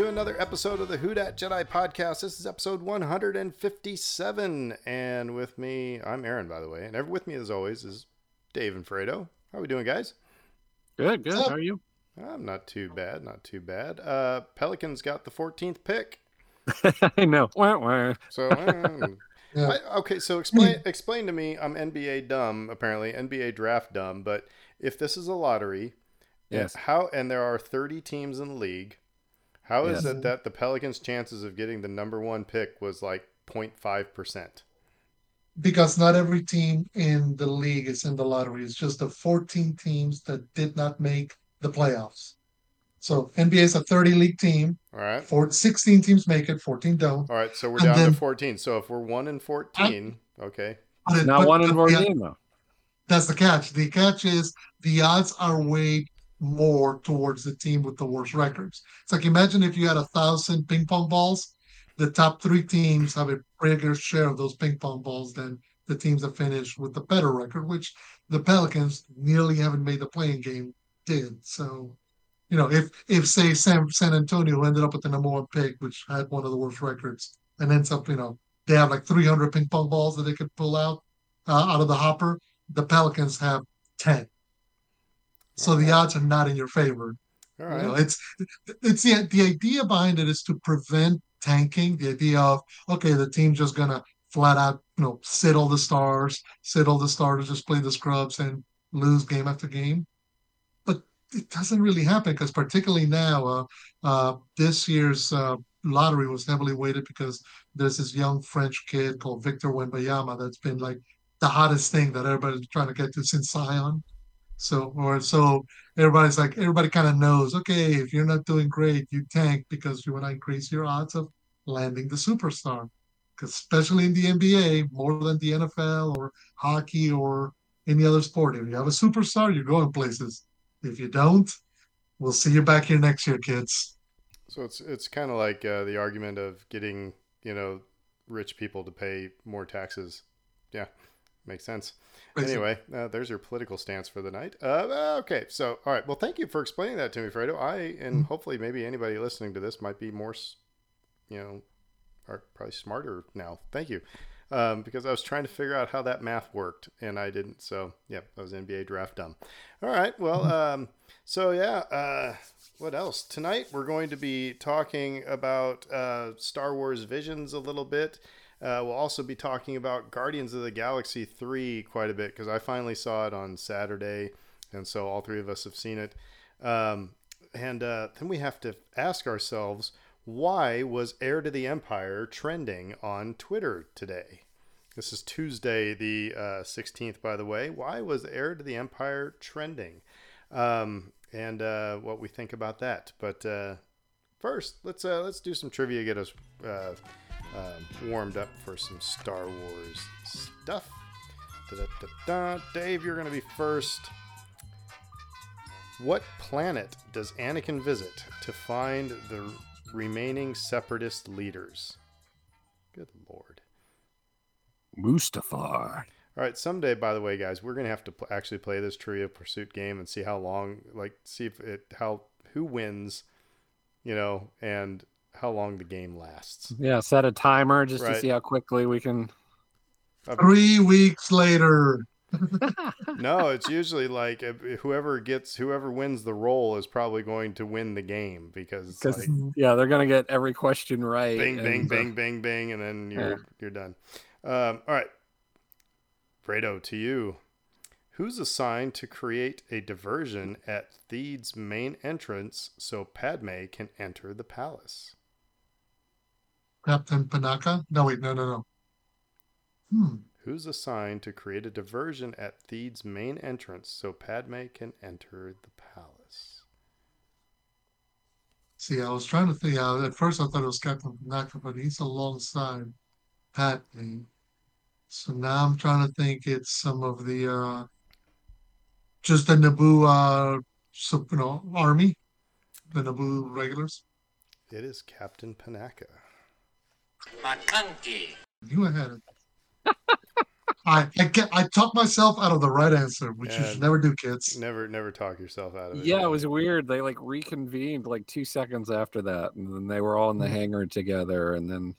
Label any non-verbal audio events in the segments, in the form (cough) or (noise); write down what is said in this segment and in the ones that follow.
welcome to another episode of the Who Dat Jedi podcast. This is episode 157, and with me, I'm Aaron, by the way, and with me, as always, is Dave and Fredo. How are we doing, guys? Good, good. How are you? I'm not too bad, not too bad. Uh, Pelicans got the 14th pick. (laughs) I know. Wah, wah. So, (laughs) um, yeah. I, okay, so explain explain to me. I'm NBA dumb, apparently NBA draft dumb, but if this is a lottery, yes, how and there are 30 teams in the league, how is yes. it that the Pelicans' chances of getting the number one pick was like 0.5 percent? Because not every team in the league is in the lottery. It's just the 14 teams that did not make the playoffs. So NBA is a 30 league team. All right. Four, 16 teams make it, 14 don't. All right. So we're and down then, to 14. So if we're 1 in 14, I, okay. But, Not 1 in 14, though. That's the catch. The catch is the odds are weighed more towards the team with the worst records. It's like imagine if you had a thousand ping pong balls, the top three teams have a bigger share of those ping pong balls than the teams that finished with the better record, which the Pelicans nearly haven't made the playing game did. So you know, if if say San San Antonio ended up with the number one pick, which had one of the worst records, and ends up, you know, they have like 300 ping pong balls that they could pull out uh, out of the hopper. The Pelicans have 10, so the odds are not in your favor. All right. You know, it's it's the the idea behind it is to prevent tanking. The idea of okay, the team's just gonna flat out, you know, sit all the stars, sit all the starters, just play the scrubs and lose game after game But it doesn't really happen because particularly now, uh, uh, this year's uh, lottery was heavily weighted because there's this young French kid called Victor Wembanyama that's been like the hottest thing that everybody's trying to get to since Zion. So or so everybody's like everybody kind of knows. Okay, if you're not doing great, you tank because you want to increase your odds of landing the superstar. Because especially in the NBA, more than the NFL or hockey or any other sport, if you have a superstar, you're going places if you don't, we'll see you back here next year, kids. So it's it's kind of like uh, the argument of getting you know rich people to pay more taxes. Yeah, makes sense. Anyway, uh, there's your political stance for the night. Uh, okay, so all right. Well, thank you for explaining that to me, Fredo. I and mm-hmm. hopefully maybe anybody listening to this might be more, you know, are probably smarter now. Thank you um, because I was trying to figure out how that math worked and I didn't. So, yeah, I was NBA draft dumb. All right. Well, mm-hmm. um, so yeah, uh, what else? Tonight we're going to be talking about uh, Star Wars Visions a little bit. Uh, we'll also be talking about Guardians of the Galaxy 3 quite a bit because I finally saw it on Saturday. And so all three of us have seen it. Um, and uh, then we have to ask ourselves why was Heir to the Empire trending on Twitter today? This is Tuesday, the uh, 16th, by the way. Why was Heir to the Empire trending? Um, and uh, what we think about that. But uh, first, let's uh, let's do some trivia. Get us uh, um, warmed up for some Star Wars stuff. Da-da-da-da. Dave, you're going to be first. What planet does Anakin visit to find the remaining separatist leaders. Good lord. Mustafar. All right, someday, by the way, guys, we're gonna have to pl- actually play this Trivia Pursuit game and see how long, like, see if it how who wins, you know, and how long the game lasts. Yeah, set a timer just right. to see how quickly we can. Three weeks later (laughs) no, it's usually like whoever gets whoever wins the role is probably going to win the game because like, yeah, they're gonna get every question right. Bing, and, bing, uh, bing, bing, bing, and then you're yeah. you're done. Um, all right, Fredo, to you. Who's assigned to create a diversion at Theed's main entrance so Padme can enter the palace? Captain Panaka? No, wait, no, no, no. Hmm who's assigned to create a diversion at Theed's main entrance so Padme can enter the palace. See, I was trying to think. Uh, at first, I thought it was Captain Panaka, but he's alongside Padme. So now I'm trying to think it's some of the uh, just the Naboo, uh, you know, army, the Naboo regulars. It is Captain Panaka. McConkey. You ahead. I I, get, I talked myself out of the right answer, which you should never do, kids. Never, never talk yourself out of it. Yeah, it was weird. They like reconvened like two seconds after that, and then they were all in the Mhm. hangar together, and then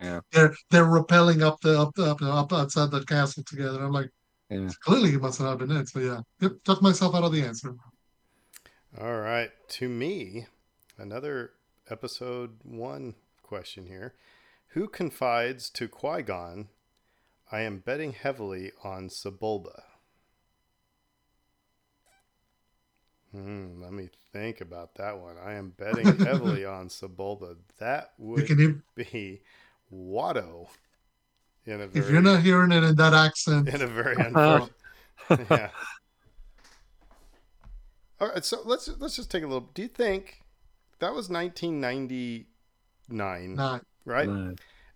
yeah, They're they're rappelling up the up the up, the, up outside the castle together. I'm like, Yeah. clearly it must not have been it. So yeah, yep, talked myself out of the answer. All right. To me, another episode one question here. Who confides to Qui Gon, I am betting heavily on Sebulba? Hmm, let me think about that one. I am betting (laughs) heavily on Sebulba. That would can even, be Watto in a if you're not hearing it in that accent, in a very (laughs) unfortunate (laughs) yeah. All right, so let's let's just take a little. Do you think that was 1999, nah, right? uh,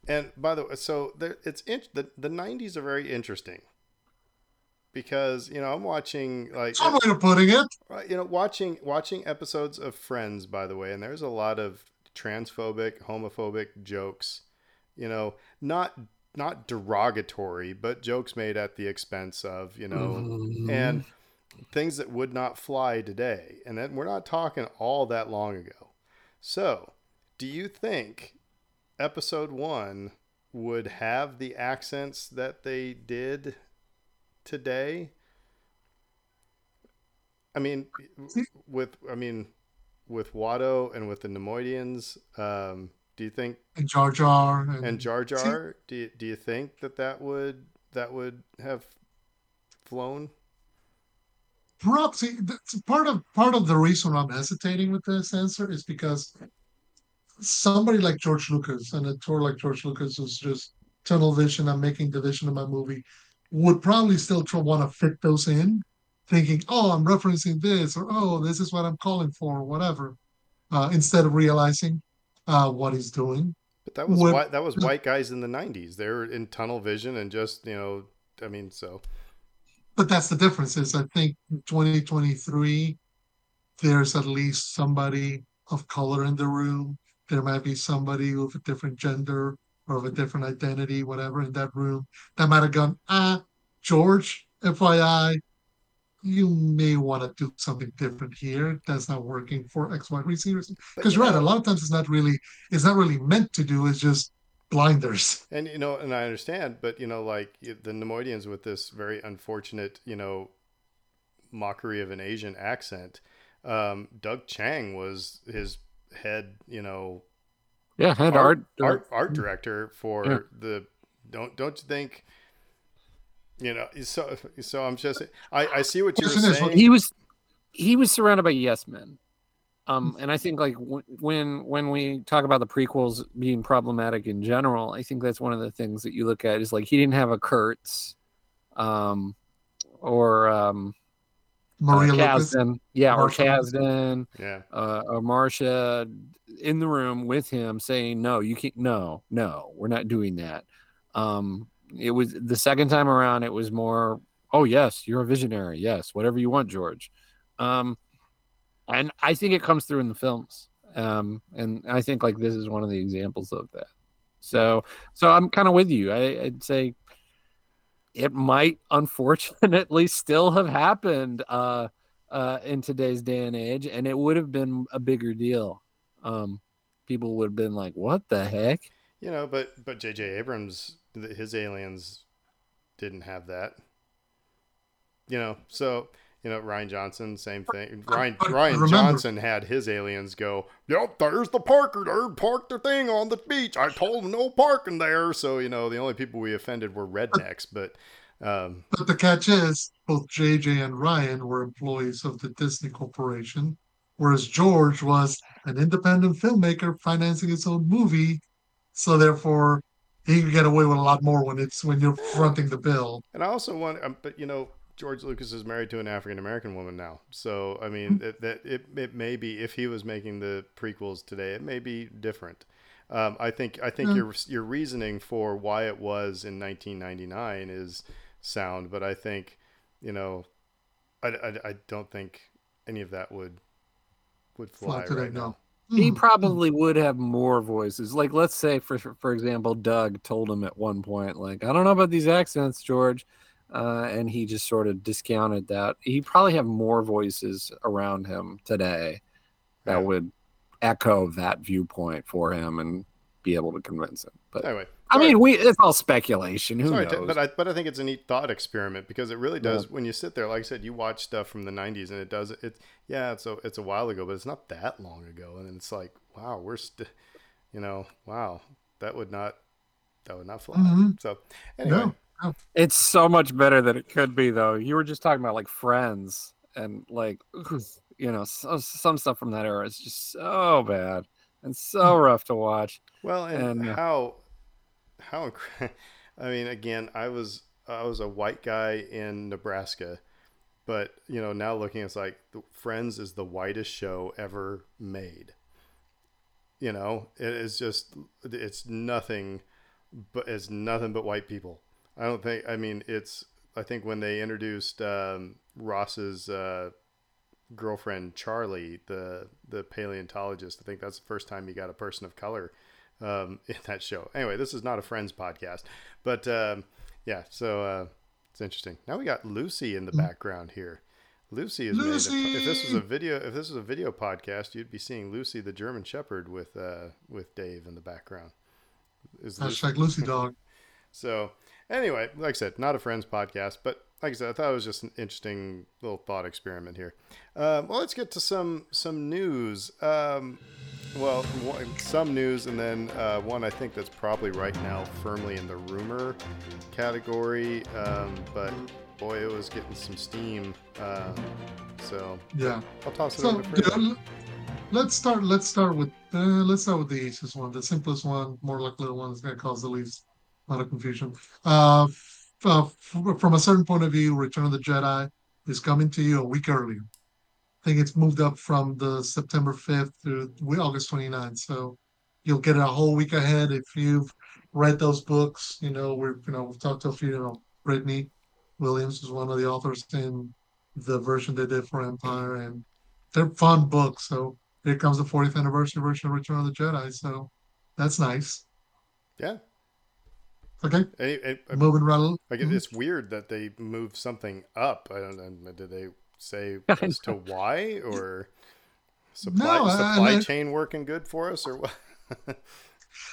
And by the way, so there, it's in, the the 90s are very interesting because you know I'm watching like some way of putting it. Right, you know, watching watching episodes of Friends, by the way, and there's a lot of transphobic, homophobic jokes. You know, not not derogatory, but jokes made at the expense of you know, Mhm. and things that would not fly today. And then we're not talking all that long ago. So, do you think episode one would have the accents that they did today? I mean, with I mean, with Watto and with the Neimoidians, um, do you think and Jar Jar and, and Jar Jar, do you, do you think that that would that would have flown? See, part of part of the reason I'm hesitating with this answer is because somebody like George Lucas and a tour like George Lucas who's just tunnel vision. I'm making the vision of my movie would probably still try want to fit those in, thinking, "Oh, I'm referencing this," or "Oh, this is what I'm calling for," or whatever, uh, instead of realizing uh, what he's doing. But that was white, that was white guys in the '90s. They were in tunnel vision and just you know, I mean, so But that's the difference. Is I think in 2023, there's at least somebody of color in the room. There might be somebody with a different gender or of a different identity, whatever, in that room that might have gone, ah, George, FYI, you may want to do something different here. That's not working for X, Y reasons. Because you you're right, a lot of times it's not really, it's not really meant to do. It's just blinders. And you know, and I understand, but you know, like the Neimoidians with this very unfortunate, you know, mockery of an Asian accent. Um, Doug Chiang was his head, you know, yeah, head art art. art, art director for Yeah. the. Don't don't you think? You know, so so I'm just I I see what you're saying. he was he was surrounded by yes men um and i think like w- when when we talk about the prequels being problematic in general i think that's one of the things that you look at is like he didn't have a kurtz um or um Maria uh, Lucas. Kasdan, yeah or Marsha Kasdan, yeah, uh, or Marcia in the room with him saying, "No, you can't. No, no, we're not doing that." Um, it was the second time around. It was more, "Oh yes, you're a visionary. Yes, whatever you want, George." Um, and I think it comes through in the films. Um, and I think like this is one of the examples of that. So, so I'm kind of with you. I, I'd say it might unfortunately (laughs) still have happened. Uh, uh, in today's day and age, and it would have been a bigger deal. Um, people would have been like, "What the heck?" you know, but but J.J. Abrams, his aliens didn't have that. You know, so you know Rian Johnson, same thing. Rian Rian remember- Johnson had his aliens go. Yep, there's the parker. They parked their thing on the beach. I told them no parking there. So you know the only people we offended were rednecks. But um, But the catch is, both JJ and Rian were employees of the Disney Corporation, whereas George was an independent filmmaker financing his own movie. So therefore, he could get away with a lot more when it's when you're fronting the bill. And I also want, um, but you know, George Lucas is married to an African American woman now. So I mean, that, that it it may be if he was making the prequels today, it may be different. Um, I think I think Hmm. your your reasoning for why it was in 1999 is sound, but I think you know, I, I, I don't think any of that would would fly Fly today, right no. now. he Hmm. probably would have more voices. Like, let's say, for for example, Doug told him at one point, like, I don't know about these accents, George, uh, and he just sort of discounted that. He'd probably have more voices around him today that Yeah. would echo that viewpoint for him and be able to convince him. But Anyway, I sorry- mean, we it's all speculation. Who Sorry, knows? Ted, but I but I think it's a neat thought experiment because it really Yeah. does. When you sit there, like I said, you watch stuff from the '90s, and it does it. Yeah, it's a it's a while ago, but it's not that long ago, and it's like, wow, we're st- you know, wow, that would not that would not fly. Mhm. So anyway, No. It's so much better than it could be, though. You were just talking about like Friends and like, you know, so, some stuff from that era is just so bad and so rough to watch. well, and, And, uh, how how (laughs) I mean, again, I was I was a white guy in Nebraska, but you know, now looking, it's like Friends is the whitest show ever made. You know, it is just it's nothing, but it's nothing but white people. I don't think. I mean, it's. I think when they introduced um, Ross's uh, girlfriend Charlie, the the paleontologist, I think that's the first time you got a person of color um, (laughs) in that show. Anyway, this is not a Friends podcast, but um, yeah. So uh, it's interesting. Now we got Lucy in the background here. Lucy is made. A, if this was a video, if this was a video podcast, you'd be seeing Lucy the German Shepherd with uh, with Dave in the background. Is Hashtag Lucy dog. (laughs) so anyway, like I said, not a Friends podcast, but like I said, I thought it was just an interesting little thought experiment here. Um, well, let's get to some some news. Um, well, one, some news, and then uh, one I think that's probably right now firmly in the rumor category. Um, but boy, it was getting some steam. Uh, so Yeah. I'll toss it So over to yeah, let's start. Let's start with uh, let's start with the easiest one, the simplest one, more likely little one that's going to cause the least amount of confusion. Uh, uh, from a certain point of view, Return of the Jedi is coming to you a week earlier. I think it's moved up from the September 5th to August 29th. So you'll get a whole week ahead if you've read those books. You know, we're you know we've talked to a few. You know, Brittany Williams is one of the authors in the version they did for Empire, and they're fun books. So here comes the 40th anniversary version of Return of the Jedi. So that's nice. Yeah. Okay, Any- any- moving right along. Like Mhm. it's weird that they moved something up. I don't know. Did they say (laughs) as to why or supply No, I- supply I- chain working good for us or what? (laughs)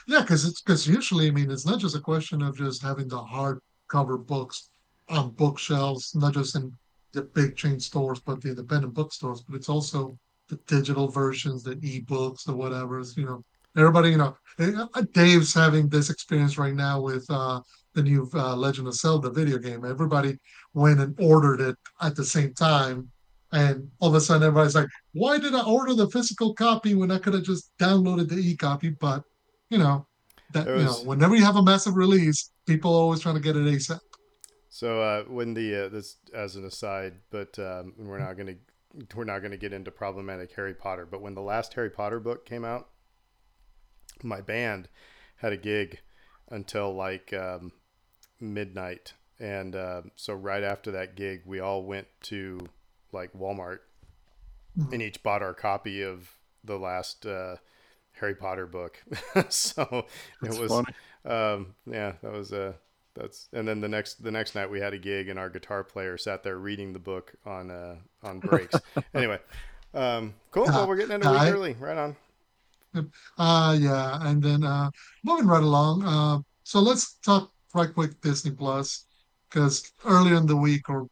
Yeah, because it's because usually, I mean, it's not just a question of just having the hardcover books on bookshelves, not just in the big chain stores, but the independent bookstores, but it's also the digital versions, the ebooks, the whatever's, you know, everybody, you know, uh, Dave's having this experience right now with uh, the new uh, Legend of Zelda video game. Everybody went and ordered it at the same time. And all of a sudden, everybody's like, why did I order the physical copy when I could have just downloaded the e copy? But you know, that There you know, whenever you have a massive release, people are always trying to get it ASAP. So uh, when the uh, this as an aside, but um, we're not gonna we're not gonna get into problematic Harry Potter. But when the last Harry Potter book came out, my band had a gig until like um, midnight, and uh, so right after that gig, we all went to like Walmart Mhm. and each bought our copy of the last uh, Harry Potter book. (laughs) so That's it was funny. um, yeah, that was uh, that's and then the next the next night we had a gig and our guitar player sat there reading the book on uh, on breaks. (laughs) anyway, um, cool. Well, we're getting in a week early. Right on. Uh yeah, and then uh moving right along. Uh so let's talk right quick Disney Plus because earlier in the week or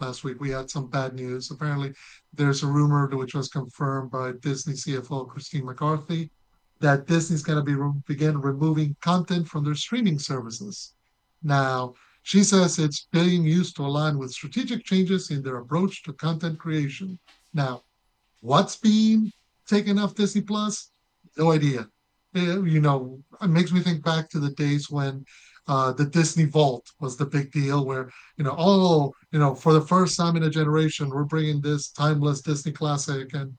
last week we had some bad news. Apparently there's a rumor which was confirmed by Disney CFO Christine McCarthy that Disney's going to be re- begin removing content from their streaming services. Now, she says it's being used to align with strategic changes in their approach to content creation. Now, what's being taken off Disney Plus? No idea. Eh, You know, it makes me think back to the days when uh, the Disney Vault was the big deal, where you know, oh, you know, for the first time in a generation, we're bringing this timeless Disney classic, and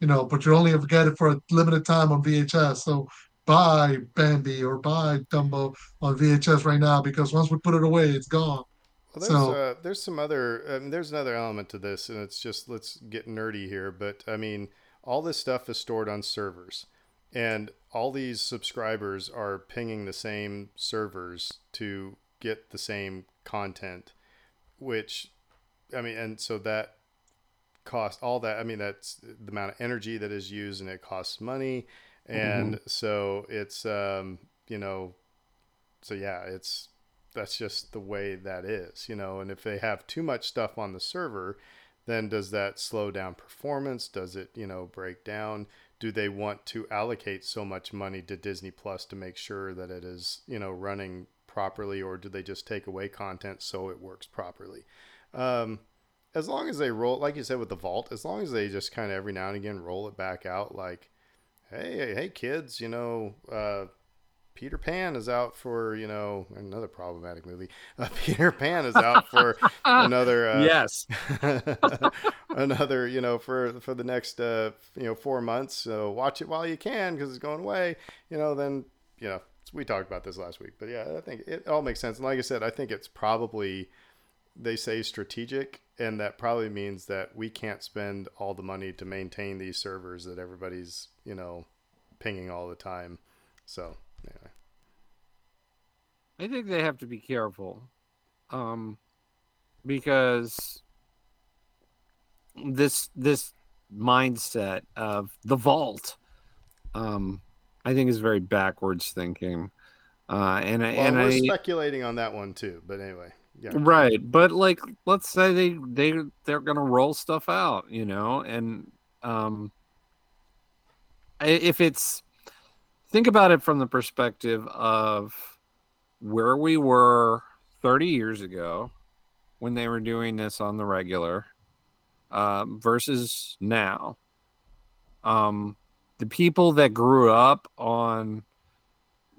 you know, but you only ever get it for a limited time on VHS. So buy Bambi or buy Dumbo on VHS right now because once we put it away, it's gone. Well, there's So- uh, there's some other um, there's another element to this, and it's just let's get nerdy here. But I mean, all this stuff is stored on servers, and all these subscribers are pinging the same servers to get the same content, which, I mean, and so that cost all that. I mean, that's the amount of energy that is used, and it costs money, and mm-hmm. so it's um, you know, so yeah, it's that's just the way that is, you know. And if they have too much stuff on the server, then does that slow down performance? Does it, you know, break down? Do they want to allocate so much money to Disney Plus to make sure that it is, you know, running properly, or do they just take away content so it works properly? Um, as long as they roll, like you said with the vault, as long as they just kind of every now and again roll it back out, like, hey, hey, kids, you know, uh, Peter Pan is out for you know another problematic movie. (laughs) Uh, Peter Pan is out for another uh, yes, (laughs) another you know for for the next uh, you know four months. So watch it while you can because it's going away. You know then you know we talked about this last week, but yeah, I think it all makes sense. And like I said, I think it's probably they say strategic, and that probably means that we can't spend all the money to maintain these servers that everybody's you know pinging all the time. So yeah. I think they have to be careful, um, because this this mindset of the vault, um, I think is very backwards thinking. Uh, and well, and we're I, speculating on that one too. But anyway, yeah. Right, but like, let's say they they they're gonna roll stuff out, you know, and um, if it's think about it from the perspective of where we were 30 years ago when they were doing this on the regular um, versus now. Um, the people that grew up on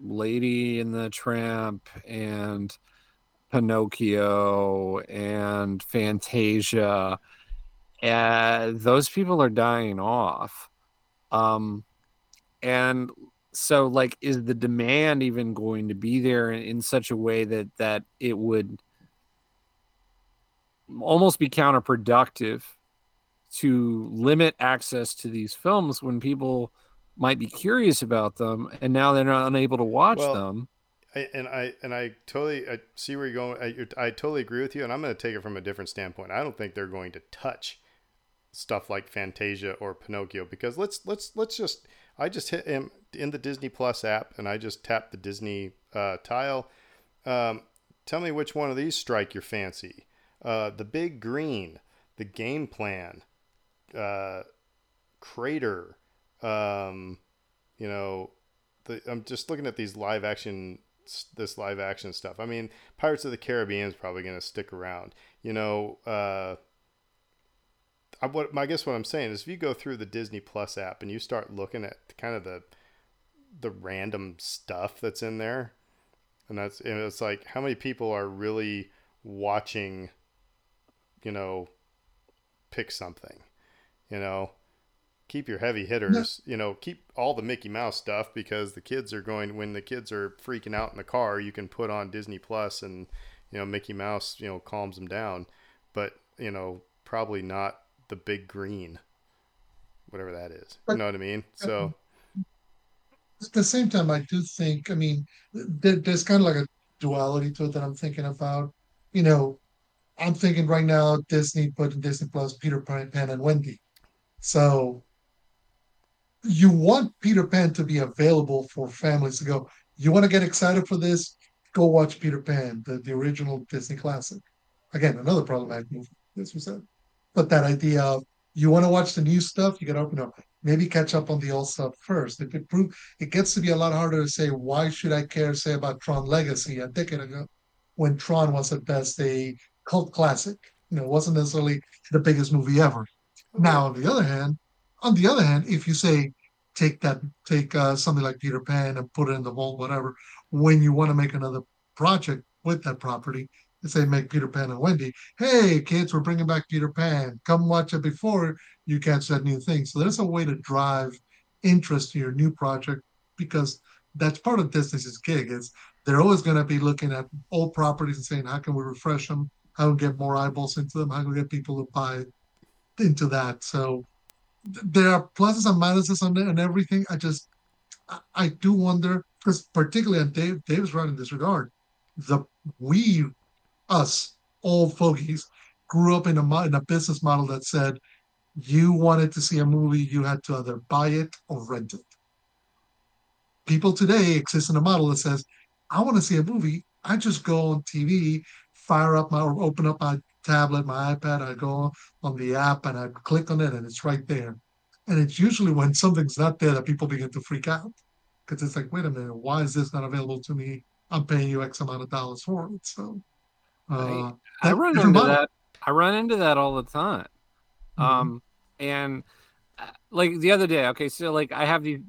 Lady and the Tramp and Pinocchio and Fantasia, uh, those people are dying off. Um, and so like is the demand even going to be there in, in such a way that that it would almost be counterproductive to limit access to these films when people might be curious about them and now they're not unable to watch well, them I, and I and I totally I see where you're going. I, I totally agree with you, and I'm going to take it from a different standpoint. I don't think they're going to touch stuff like Fantasia or Pinocchio because let's let's let's just I just hit him in the Disney Plus app and I just tapped the Disney uh, tile. Um, tell me which one of these strike your fancy. Uh, the Big Green, the Game Plan, uh, Crater. Um, you know, the, I'm just looking at these live action this live action stuff. I mean, Pirates of the Caribbean is probably going to stick around. You know, uh, I, what I guess what I'm saying is if you go through the Disney Plus app and you start looking at kind of the the random stuff that's in there, and that's and it's like how many people are really watching, you know, pick something, you know, keep your heavy hitters, you know, keep all the Mickey Mouse stuff because the kids are going when the kids are freaking out in the car, you can put on Disney Plus and you know Mickey Mouse, you know, calms them down, but you know, probably not the big green, whatever that is. But, you know what I mean? So at the same time, I do think, I mean, there, there's kind of like a duality to it that I'm thinking about. You know, I'm thinking right now Disney put in Disney Plus Peter Pan and Wendy. So you want Peter Pan to be available for families to go. You want to get excited for this? Go watch Peter Pan, the, the original Disney classic. Again, another problematic movie, as we said. But that idea of you want to watch the new stuff, you got to open up. Maybe catch up on the old stuff first. If it prove, it gets to be a lot harder to say why should I care, say about Tron Legacy a decade ago, when Tron was at best a cult classic. You know, it wasn't necessarily the biggest movie ever. Now, on the other hand, on the other hand, if you say take that, take uh, something like Peter Pan and put it in the vault, whatever, when you want to make another project with that property, and say make Peter Pan and Wendy. Hey, kids, we're bringing back Peter Pan. Come watch it before you catch that new thing. So there's a way to drive interest to your new project because that's part of Disney's gig. Is they're always going to be looking at old properties and saying how can we refresh them, how can we get more eyeballs into them, how can we get people to buy into that. So there are pluses and minuses on it and everything. I just, I, do wonder because particularly on Dave, Dave's right in this regard. The we, us, old fogies, grew up in a in a business model that said you wanted to see a movie, you had to either buy it or rent it. People today exist in a model that says, I want to see a movie. I just go on TV, fire up my or open up my tablet, my iPad, I go on the app and I click on it and it's right there. And it's usually when something's not there that people begin to freak out. Because it's like, wait a minute, why is this not available to me? I'm paying you X amount of dollars for it. So uh, I, I run into model. that. I run into that all the time. Mm-hmm. Um, and uh, like the other day, okay, so like I have these,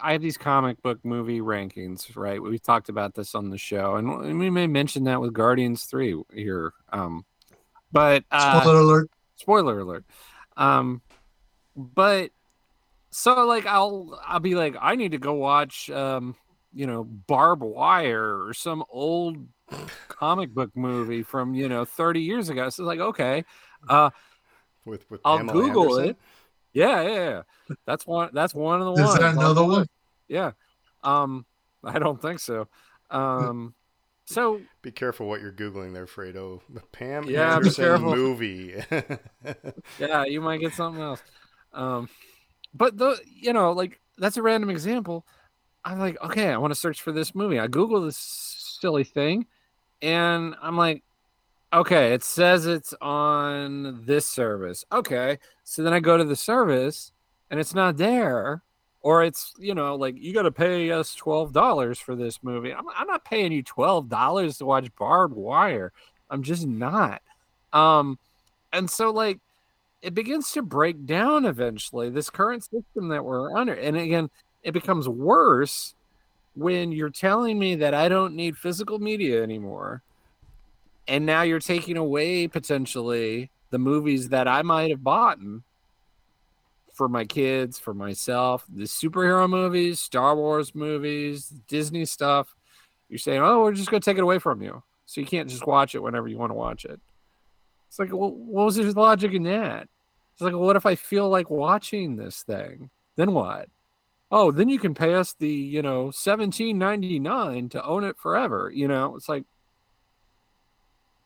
I have these comic book movie rankings, right? We've talked about this on the show, and we may mention that with Guardians Three here. Um, but uh, spoiler alert. Spoiler alert. Um, but so like I'll I'll be like I need to go watch um you know Barb Wire or some old comic book movie from you know 30 years ago. So it's like okay, uh, with with I'll Pamela Google Anderson? it. Yeah, yeah, yeah. That's one. That's one of the Is ones. there another one? Yeah. Um, I don't think so. Um, so Be careful what you're googling there, Fredo. Pam Yeah, be Anderson careful. movie. (laughs) yeah, you might get something else. Um, but the you know like that's a random example. I'm like, okay, I want to search for this movie. I Google this silly thing, and I'm like, okay, it says it's on this service. Okay, so then I go to the service, and it's not there, or it's you know like you got to pay us twelve dollars for this movie. I'm, I'm not paying you twelve dollars to watch Barbed Wire. I'm just not. Um, and so like it begins to break down eventually this current system that we're under and again it becomes worse when you're telling me that i don't need physical media anymore and now you're taking away potentially the movies that i might have bought for my kids for myself the superhero movies star wars movies disney stuff you're saying oh we're just going to take it away from you so you can't just watch it whenever you want to watch it it's like, well, what was his logic in that? It's like, well, what if I feel like watching this thing? Then what? Oh, then you can pay us the, you know, seventeen ninety nine to own it forever. You know, it's like,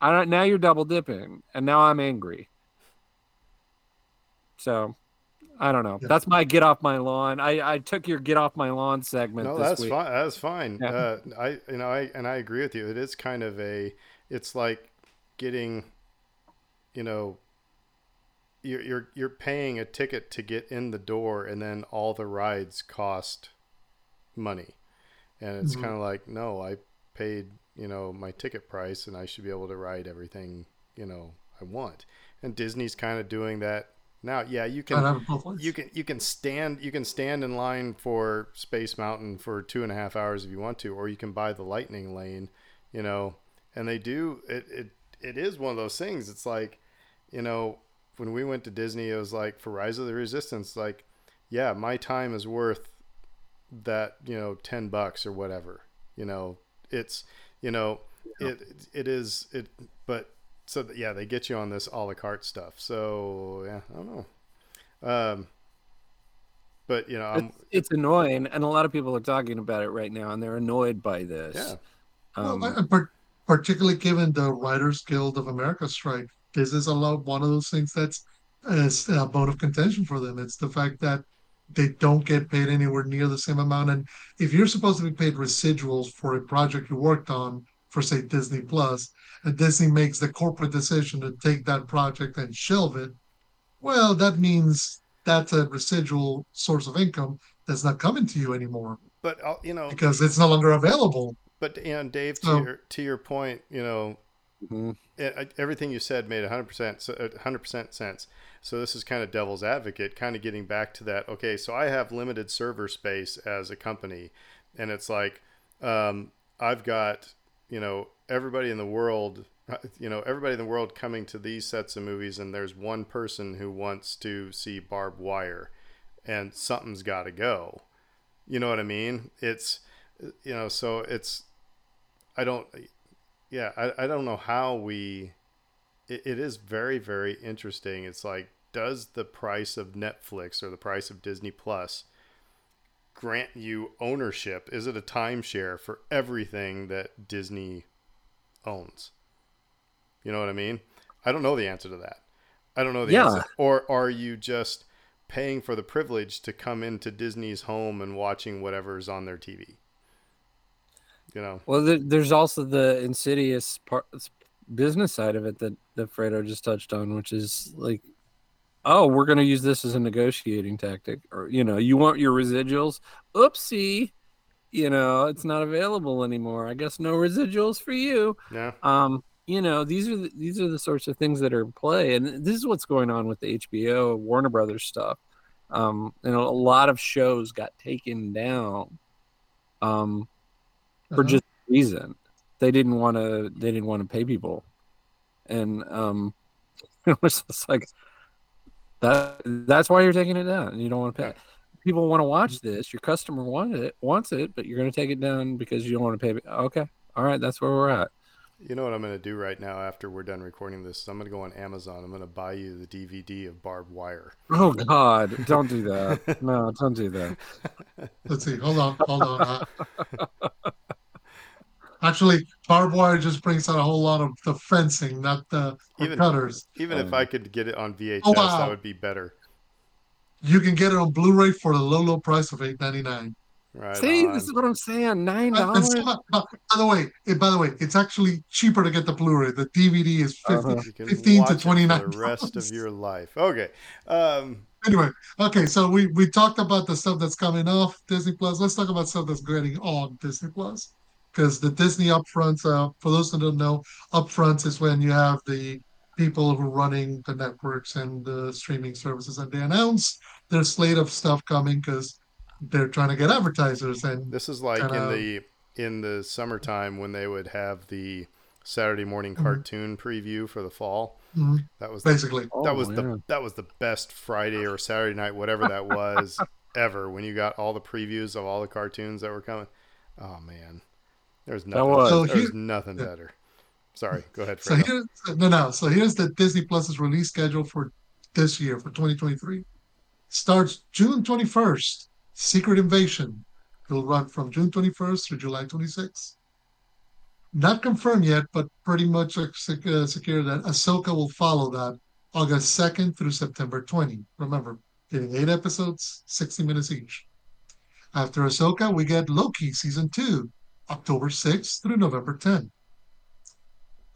I don't. Now you're double dipping, and now I'm angry. So, I don't know. Yeah. That's my get off my lawn. I I took your get off my lawn segment. no, that's week. fine. That's fine. Yeah. Uh, I you know I and I agree with you. It is kind of a. It's like getting, you know. You're you're you're paying a ticket to get in the door, and then all the rides cost money, and it's Mhm. kind of like no, I paid you know my ticket price, and I should be able to ride everything you know I want. And Disney's kind of doing that now. Yeah, you can I'd have it both ways. you can you can stand you can stand in line for Space Mountain for two and a half hours if you want to, or you can buy the Lightning Lane, you know. And they do it. It it is one of those things. It's like, you know, when we went to Disney, it was like for Rise of the Resistance, like, yeah, my time is worth that you know ten bucks or whatever. You know, it's you know it it is it, but so yeah, they get you on this a la carte stuff. So yeah, I don't know. Um, but you know, I'm, It's, it's annoying, and a lot of people are talking about it right now, and they're annoyed by this. yeah, Um, well, particularly given the Writers Guild of America strike, this is a lot one of those things that's is a bone of contention for them. It's the fact that they don't get paid anywhere near the same amount. And if you're supposed to be paid residuals for a project you worked on for say Disney Plus, and Disney makes the corporate decision to take that project and shelve it, well, that means that's a residual source of income that's not coming to you anymore but uh, you know, because it's no longer available. but and know, Dave, to So- your to your point, you know, mhm. It, everything you said made 100% so 100% sense. So this is kind of devil's advocate kind of getting back to that okay so i have limited server space as a company and it's like um, i've got you know everybody in the world you know everybody in the world coming to these sets of movies and there's one person who wants to see barbed wire and something's got to go. You know what i mean? It's you know so it's i don't yeah I, I don't know how we it, it is very very interesting it's like does the price of Netflix or the price of Disney Plus grant you ownership? Is it a timeshare for everything that Disney owns? You know what I mean? I don't know the answer to that. I don't know the Yeah. answer. Or are you just paying for the privilege to come into Disney's home and watching whatever's on their TV? You know, Well, there, there's also the insidious part, business side of it that that Fredo just touched on, which is like, oh, we're going to use this as a negotiating tactic, or you know, you want your residuals? Oopsie, you know, it's not available anymore. I guess no residuals for you. yeah. Um, you know, these are the, these are the sorts of things that are in play, and this is what's going on with the HBO Warner Brothers stuff. Um, and a lot of shows got taken down. Um, for Uh-huh. just reason they didn't want to they didn't want to pay people and um (laughs) it was just like that that's why you're taking it down you don't want to pay people want to watch this your customer wanted it wants it but you're going to take it down because you don't want to pay okay all right that's where we're at You know what I'm going to do right now after we're done recording this? I'm going to go on Amazon. I'm going to buy you the DVD of Barbed Wire. oh god don't do that (laughs) no don't do that (laughs) Let's see. Hold on. Hold on. Uh, actually, barbed wire just brings out a whole lot of the fencing, not the the Even- cutters. Even if Um, I could get it on VHS, Oh, wow. that would be better. You can get it on Blu-ray for the low, low price of eight ninety nine. Right. see on. this is what i'm saying nine dollars. By the way, it, by the way, it's actually cheaper to get the Blu-ray. The DVD is 50 Uh-huh. 15 to watch 29 the rest of your life. Okay. Um, Anyway, okay, so we we talked about the stuff that's coming off Disney Plus. Let's talk about stuff that's getting on Disney Plus. Because the Disney upfronts, uh, for those who don't know, upfronts is when you have the people who are running the networks and the streaming services, and they announce their slate of stuff coming because they're trying to get advertisers. And this is like in Kinda- the in the summertime when they would have the Saturday morning Mhm. cartoon preview for the fall. Mhm. That was the, basically, Oh, that was yeah. the that was the best Friday or Saturday night, whatever that was, (laughs) ever. When you got all the previews of all the cartoons that were coming. Oh man, there's nothing. was- So there's here- nothing better. Sorry, go ahead. So Fredo. here's no, no. So here's the Disney Plus's release schedule for this year for 2023. Starts June 21st. Secret Invasion. It'll run from June 21st through July 26th. Not confirmed yet, but pretty much uh, uh, secure that Ahsoka will follow that August 2nd through September 20. Remember, getting eight episodes, 60 minutes each. After Ahsoka, we get Loki season two, October 6th through November 10th.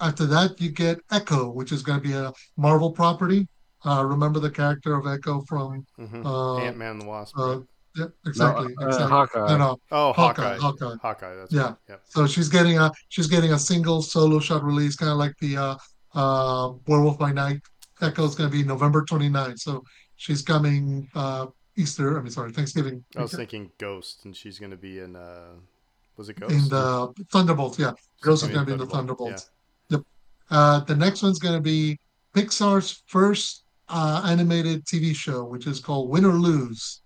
After that, you get Echo, which is going to be a Marvel property. Uh, remember the character of Echo from Mhm. uh, Ant Man the Wasp. uh, yeah, exactly, no, uh, exactly. Hawkeye. No, no. oh, Hawkeye, Hawkeye. Hawkeye. Hawkeye. That's Yeah. right. Yep. So she's getting a she's getting a single solo shot release, kind of like the uh, uh, Werewolf by Night. Echo is going to be November 29th. So she's coming uh, Easter. I mean, sorry, Thanksgiving. I was thinking Ghost, and she's going to be in. Was it Ghost? in the Thunderbolts. Yeah, Ghost is going to be in the Thunderbolt, Thunderbolts. Yep. Uh, the next one's going to be Pixar's first uh, animated TV show, which is called Win or Lose.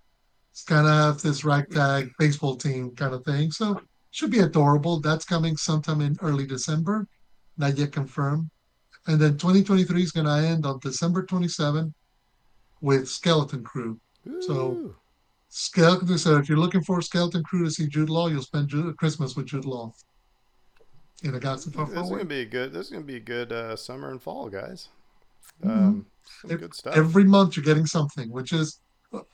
It's kind of have this ragtag baseball team kind of thing. So should be adorable. That's coming sometime in early December, not yet confirmed. And then 2023 is going to end on December 27 with Skeleton Crew. so- Ooh. Skeleton. So if you're looking for a Skeleton Crew to see Jude Law, you'll spend Ju- Christmas with Jude Law. In a galaxy far, This far is gonna be a good. This is gonna be a good uh, summer and fall, guys. Mhm. Um, some good stuff. Every month you're getting something, which is,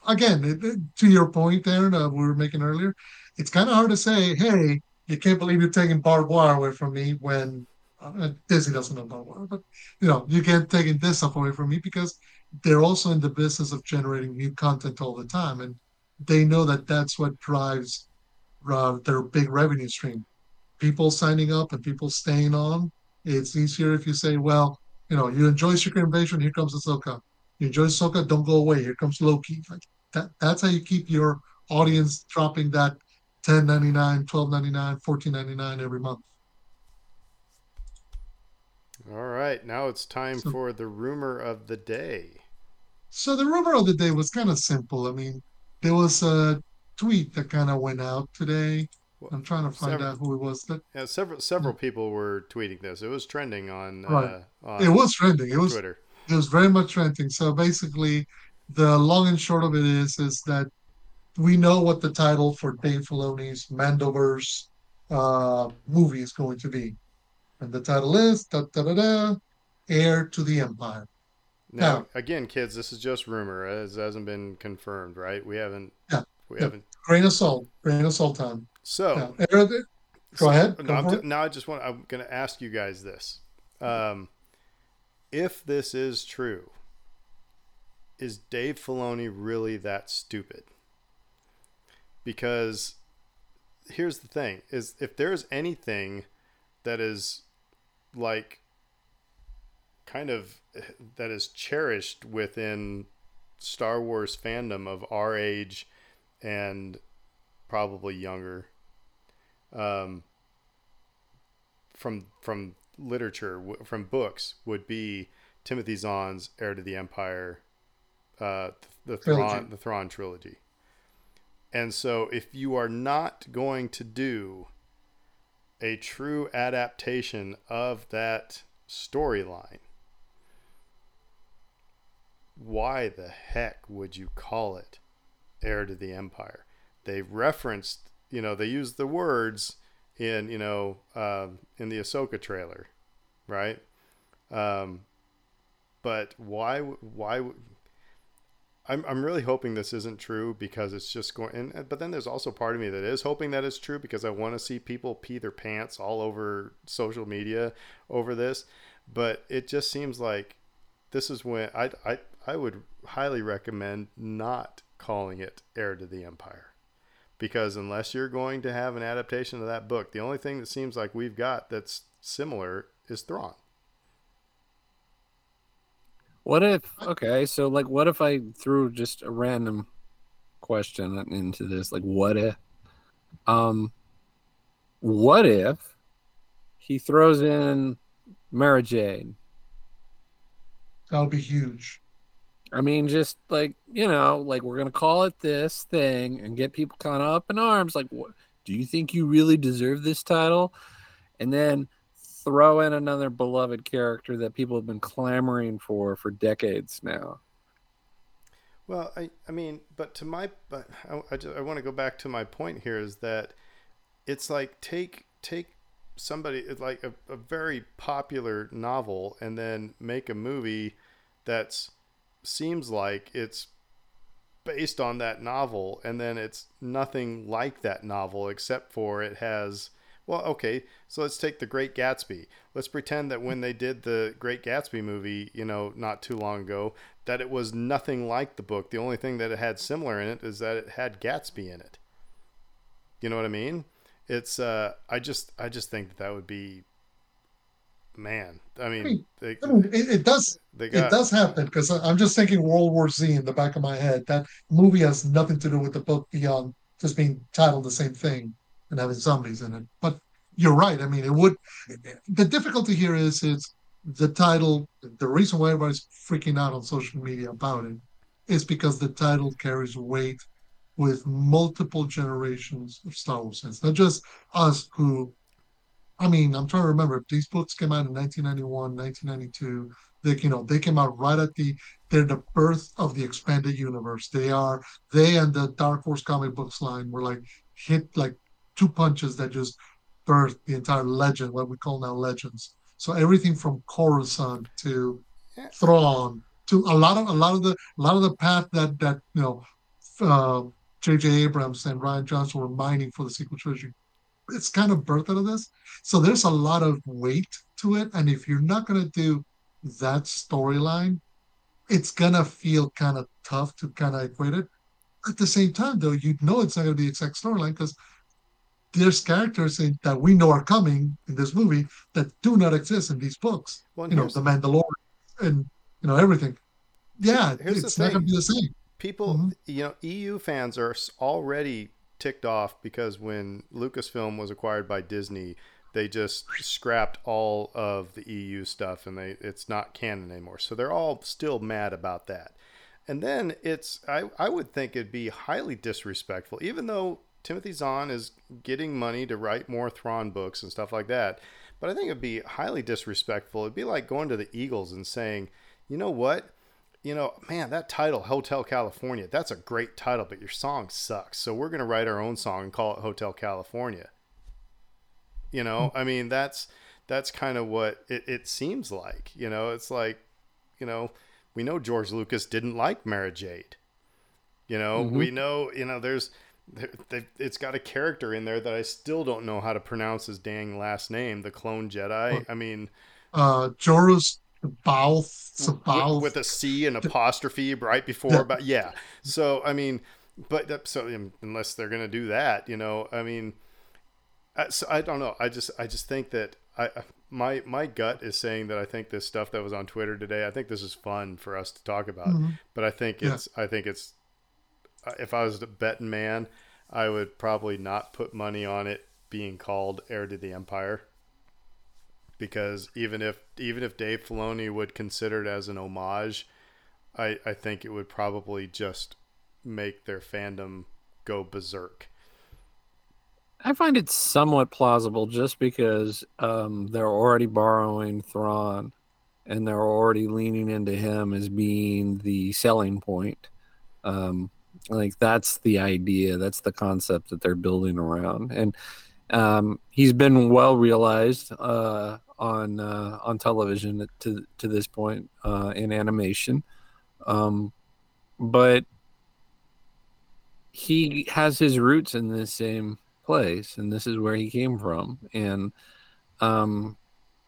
again, it, to your point, Aaron, uh, we were making earlier. It's kind of hard to say, hey, you can't believe you're taking barbed wire away from me when uh, Disney doesn't know barbed wire, but you know, you can't take this stuff away from me because they're also in the business of generating new content all the time, and they know that that's what drives uh, their big revenue stream. People signing up and people staying on. It's easier if you say, well, you know, you enjoy Secret Invasion, here comes Ahsoka. You enjoy Ahsoka, don't go away, here comes Loki. Like that, that's how you keep your audience dropping that 10.99, 12.99, 14.99 every month. All right, now it's time So- for the rumor of the day. So the rumor of the day was kind of simple. I mean, there was a tweet that kind of went out today. I'm trying to find Several- out who it was. That Yeah, several several people were tweeting this. It was trending on uh, Right. on it was trending. It was Twitter. It was very much trending. So basically, the long and short of it is is that we know what the title for Dave Filoni's Mandoverse uh, movie is going to be, and the title is da, da, da, da, Heir to the Empire. Now, Now- again, kids, this is just rumor. It hasn't been confirmed, right? We haven't. Yeah. We Yeah. haven't. Grain of salt, grain of salt time. So. Yeah. Heir of the- Go ahead, No, go I'm for ju- it. now I just want. I'm going to ask you guys this: um, if this is true, is Dave Filoni really that stupid? Because here's the thing: is if there's anything that is like kind of that is cherished within Star Wars fandom of our age and probably younger um, from from literature w- from books would be Timothy Zahn's Heir to the Empire, uh, the Trilogy. Thrawn the Thrawn trilogy. And so, if you are not going to do a true adaptation of that storyline, why the heck would you call it Heir to the Empire? They referenced, you know, they used the words in, you know, um, in the Ahsoka trailer, right? Um, but why? Why? I'm I'm really hoping this isn't true because it's just going. And but then there's also part of me that is hoping that it's true because I want to see people pee their pants all over social media over this. But it just seems like this is when I I I would highly recommend not calling it Heir to the Empire because unless you're going to have an adaptation of that book, the only thing that seems like we've got that's similar is Thrawn. What if okay, so like what if I threw just a random question into this? Like what if um what if he throws in Mara Jade? That would be huge. I mean, just like you know, like we're gonna call it this thing and get people kind of up in arms. Like, what do you think you really deserve this title? And then throw in another beloved character that people have been clamoring for for decades now. Well, I, I mean, but to my, but I, I, just, I want to go back to my point here is that it's like take take somebody like a, a very popular novel and then make a movie that's seems like it's based on that novel and then it's nothing like that novel except for it has well okay so let's take the great gatsby. Let's pretend that when they did the great gatsby movie you know not too long ago that it was nothing like the book. The only thing that it had similar in it is that it had gatsby in it. You know what i mean? It's uh i just i just think that that would be man i mean, mean, they, I mean, it, it does they it does happen because I'm just thinking World War Z in the back of my head. That movie has nothing to do with the book beyond just being titled the same thing and having zombies in it. But you're right. I mean, it would. The difficulty here is it's the title. The reason why everybody's freaking out on social media about it is because the title carries weight with multiple generations of Star Wars fans, not just us who. I mean, I'm trying to remember. If these books came out in 1991, 1992. They, you know, they came out right at the. They're the birth of the expanded universe. They are. They and the Dark Horse comic books line were like hit like two punches that just birthed the entire legend, what we call now legends. So everything from Coruscant to. Thrawn to a lot of a lot of the a lot of the path that that you know uh, J.J. Abrams and Rian Johnson were mining for the sequel trilogy. It's kind of birthed out of this. So there's a lot of weight to it, and if you're not going to do that storyline, it's gonna feel kind of tough to kind of equate it. At the same time, though, you know it's not going to be the exact storyline because there's characters in, that we know are coming in this movie that do not exist in these books. well, You know, the Mandalorian and you know everything. Yeah, Here's it's not gonna be the same. people Mhm. you know eu fans are already ticked off because when lucasfilm was acquired by disney they just scrapped all of the eu stuff and they it's not canon anymore. So they're all still mad about that. And then it's i, I would think it'd be highly disrespectful. Even though timothy zahn is getting money to write more thrawn books and stuff like that but i think it'd be highly disrespectful. It'd be like going to the eagles and saying you know what? You know, man, that title, Hotel California, that's a great title, but your song sucks. So we're going to write our own song and call it Hotel California. You know, I mean, that's that's kind of what it, it seems like. You know, it's like, you know, we know George Lucas didn't like Mara Jade. You know, Mhm. we know, you know, there's, it's got a character in there that I still don't know how to pronounce his dang last name, the clone Jedi. I mean, Uh, Joruus C'baoth, with, C'baoth. with a C and apostrophe right before, but yeah. So I mean, but so unless they're gonna do that, you know, I mean, I, so I don't know. I just I just think that I my my gut is saying that I think this stuff that was on Twitter today. I think this is fun for us to talk about, Mhm. but I think Yeah. it's I think it's uh, if I was a betting man, I would probably not put money on it being called Heir to the Empire. Because even if even if Dave Filoni would consider it as an homage, I, I think it would probably just make their fandom go berserk. I find it somewhat plausible just because um, they're already borrowing Thrawn and they're already leaning into him as being the selling point. Um, like that's the idea, that's the concept that they're building around, and um, he's been well realized uh, on uh, on television to to this point uh, in animation, um, but he has his roots in the same place and this is where he came from. And um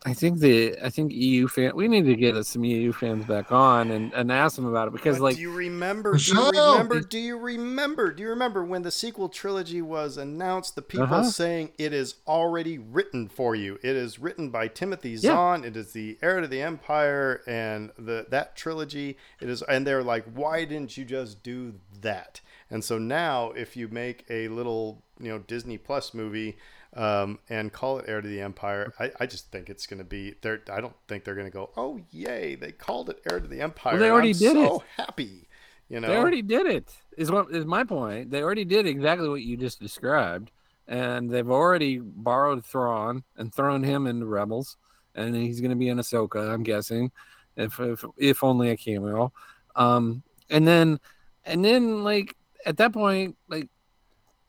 i think the i think eu fan we need to get some eu fans back on and, and ask them about it because But like do you remember? Do you remember? Do you remember? Do you remember when the sequel trilogy was announced? The people Uh-huh. saying it is already written for you. It is written by Timothy Yeah. Zahn. It is the heir to the empire, and the that trilogy. It is, and they're like, why didn't you just do that? And so now, if you make a little, you know, Disney Plus movie. Um, and call it Heir to the Empire. I, I just think it's going to be. They're. I don't think they're going to go. Oh yay! They called it Heir to the Empire. they already did so it. happy. You know, they already did it is what is my point they already did exactly what you just described and they've already borrowed Thrawn and thrown him into Rebels and he's going to be in Ahsoka I'm guessing if if, if only a cameo um and then and then like at that point like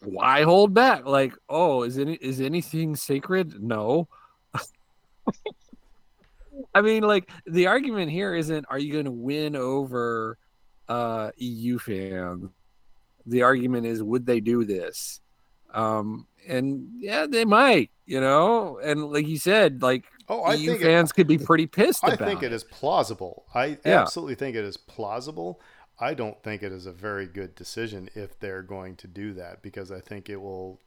why hold back like oh is any is anything sacred no (laughs) I mean, like the argument here isn't are you going to win over uh, EU fans? The argument is would they do this? Um, and yeah, they might, you know. And like you said, like Oh, I EU think it, fans could be pretty pissed I think it is plausible. I Yeah. absolutely think it is plausible. I don't think it is a very good decision if they're going to do that because I think it will.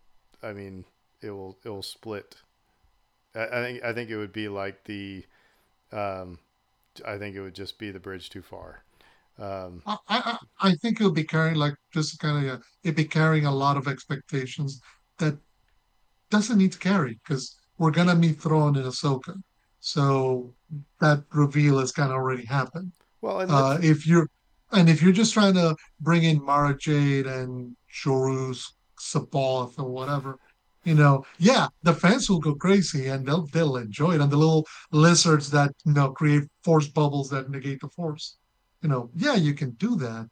I mean, it will. It will split. I, I think. I think it would be like the. Um, I think it would just be the bridge too far. Um, I, I, I think it'll be carrying like just kind of it'd be carrying a lot of expectations that doesn't need to carry because we're gonna meet Thrawn in Ahsoka, so that reveal has kind of already happened. well, Uh, if you're and if you're just trying to bring in Mara Jade and Joruus C'baoth or whatever, you know, yeah, the fans will go crazy and they'll they'll enjoy it. And the little lizards that you know create force bubbles that negate the force, you know, yeah, you can do that,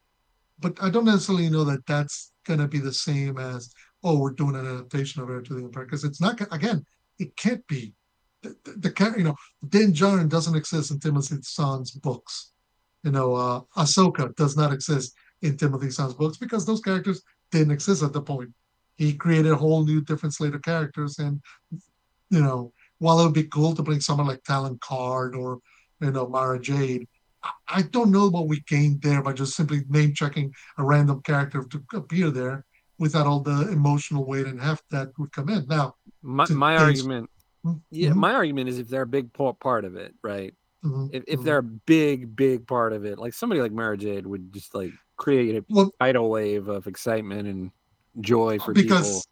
but I don't necessarily know that that's gonna be the same as oh, we're doing an adaptation of Heir to the Empire because it's not again, it can't be. The, the, the you know, Din Djarin doesn't exist in Timothy Zahn's books you know, uh, Ahsoka does not exist in Timothy Zahn's books because those characters didn't exist at the point. He created a whole new different slate of characters, and you know, while it would be cool to bring someone like Talon Karrde or you know Mara Jade, I, don't know what we gained there by just simply name checking a random character to appear there without all the emotional weight and heft that would come in. Now, my, my argument. mhm, Yeah, my argument is if they're a big part of it, right? Mhm, If, if mhm. they're a big, big part of it, like somebody like Mara Jade would just like create a well, tidal wave of excitement and joy for people. because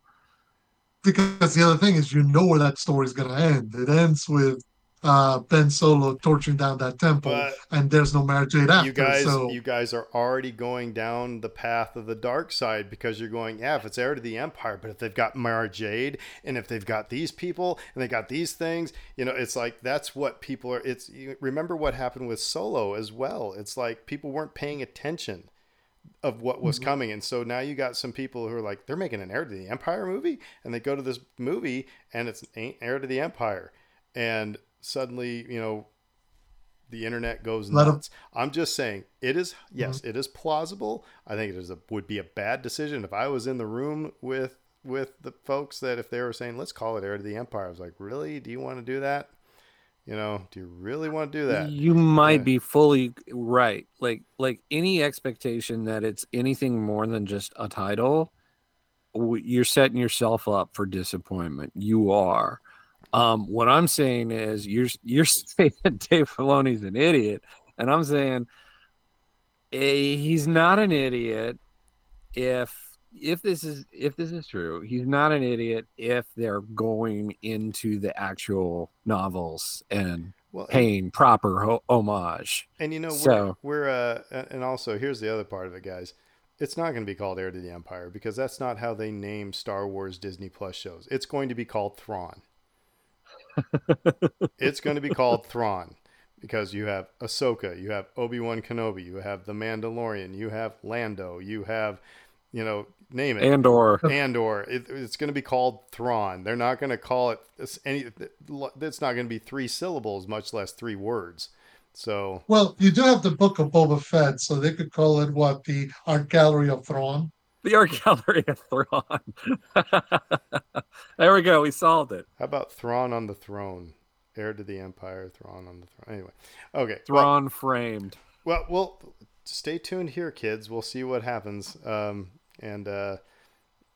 because the other thing is you know where that story's going to end. It ends with uh, Ben Solo torching down that temple, But and there's no Mara Jade after. you guys so you guys are already going down the path of the dark side because you're going yeah if it's heir to the empire but if they've got mara jade and if they've got these people and they got these things you know it's like that's what people are it's remember what happened with solo as well it's like people weren't paying attention of what was Mhm. coming and so now you got some people who are like they're making an heir to the empire movie and they go to this movie and it's ain't heir to the empire and suddenly you know the internet goes Let 'em- nuts i'm just saying it is yes mm-hmm. it is plausible i think it is a would be a bad decision if i was in the room with with the folks that if they were saying let's call it heir to the empire i was like really do you want to do that you know do you really want to do that You might Yeah. be fully right. Like like any expectation that it's anything more than just a title, you're setting yourself up for disappointment. You are. Um, what I'm saying is you're you're (laughs) saying that Dave Filoni's an idiot, and I'm saying eh, he's not an idiot if if this is if this is true. He's not an idiot if they're going into the actual novels and well and- paying proper ho- homage. And you know, So- we're, we're uh, and also here's the other part of it, guys. It's not going to be called Heir to the Empire because that's not how they name Star Wars Disney Plus shows. It's going to be called Thrawn. (laughs) it's going to be called Thrawn because you have Ahsoka, you have Obi Wan Kenobi, you have the Mandalorian, you have Lando, you have, you know, name it. and or Andor. It, it's going to be called Thrawn. They're not going to call it it's any. It's not going to be three syllables, much less three words. So well, you do have the book of Boba Fett, so they could call it what the Art Gallery of Thrawn. (laughs) the art gallery of Thrawn. (laughs) there we go. We solved it. How about Thrawn on the throne? Heir to the Empire, Thrawn on the throne. Anyway, okay. Well, Thrawn framed. well, well, stay tuned here, kids. We'll see what happens, um, and uh,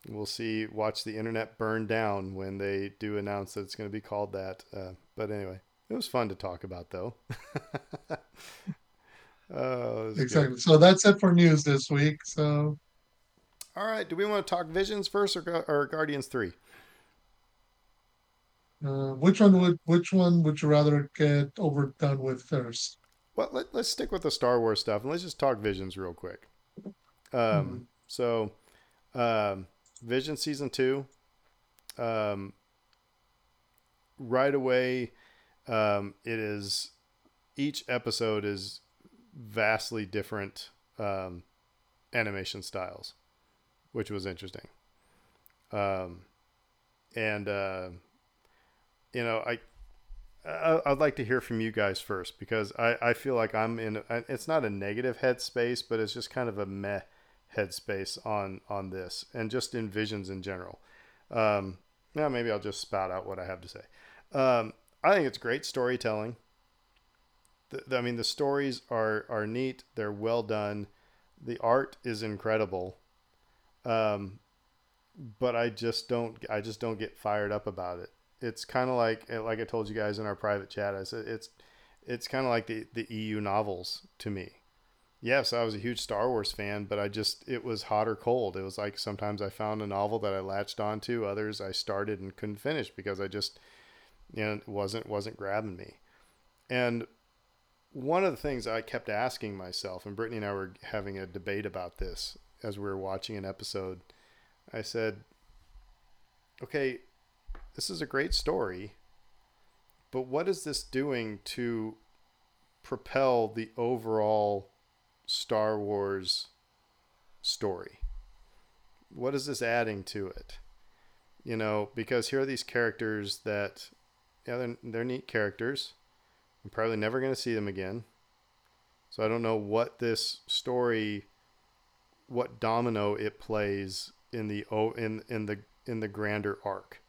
we'll see. Watch the internet burn down when they do announce that it's going to be called that. Uh, but anyway, it was fun to talk about, though. (laughs) oh, it was good. Exactly. So that's it for news this week. So All right. Do we want to talk Visions first or, or Guardians Three? uh, which one would which one would you rather get overdone with first? Well, let, let's stick with the Star Wars stuff and let's just talk Visions real quick. Um, Mhm. So, um, Vision season two, um, right away, um, it is each episode is vastly different um, animation styles, which was interesting. Um, and uh, you know, I I- I'd like to hear from you guys first because I, I feel like I'm in. It's not a negative headspace, but it's just kind of a meh headspace on on this, and just in visions in general. Um, now maybe I'll just spout out what I have to say. Um, I think it's great storytelling. The, the- I mean, the stories are are neat. They're well done. The art is incredible. Um, but I just don't. I just don't get fired up about it it's kind of like like I told you guys in our private chat. I said it's it's kind of like the the EU novels to me. Yes, I was a huge Star Wars fan, but I just it was hot or cold. It was like sometimes I found a novel that I latched onto, others I started and couldn't finish because I just you know wasn't wasn't grabbing me. And one of the things I kept asking myself, and Brittany and I were having a debate about this as we were watching an episode. I said, "Okay, this is a great story, but what is this doing to propel the overall Star Wars story? What is this adding to it? You know, because here are these characters that, yeah, they're, they're neat characters. I'm probably never going to see them again. So I don't know what this story, what domino it plays in the in in the in the grander arc.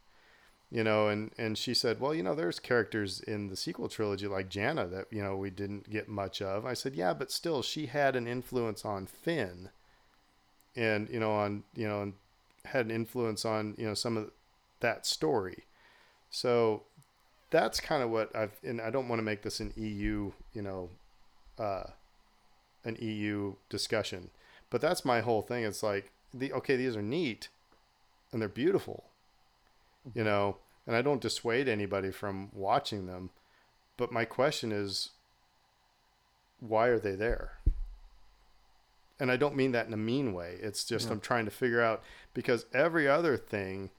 You know and and she said well you know there's characters in the sequel trilogy like Jannah that you know we didn't get much of. I said yeah but still she had an influence on Finn and you know on you know and had an influence on you know some of that story. So that's kind of what i've and i don't want to make this an eu you know uh an eu discussion but that's my whole thing it's like the okay these are neat and they're beautiful you mm-hmm. know and i don't dissuade anybody from watching them but my question is, why are they there? And I don't mean that in a mean way. It's just Yeah. I'm trying to figure out because every other thing,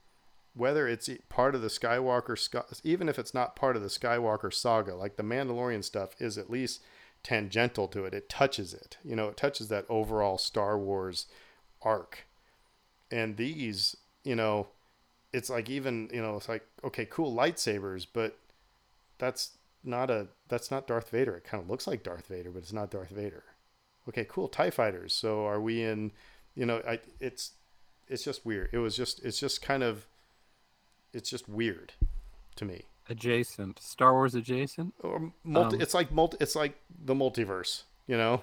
whether it's part of the Skywalker, even if it's not part of the Skywalker saga, like the Mandalorian stuff is at least tangential to it. It touches it. You know, it touches that overall Star Wars arc. And these, you know, it's like even, you know, it's like okay, cool lightsabers, but that's not a that's not Darth Vader. It kind of looks like Darth Vader, but it's not Darth Vader. Okay, cool. Tie fighters. So are we in? You know, I it's it's just weird. It was just it's just kind of it's just weird to me. Adjacent. Star Wars adjacent. Or multi, Um, it's like multi, it's like the multiverse. You know,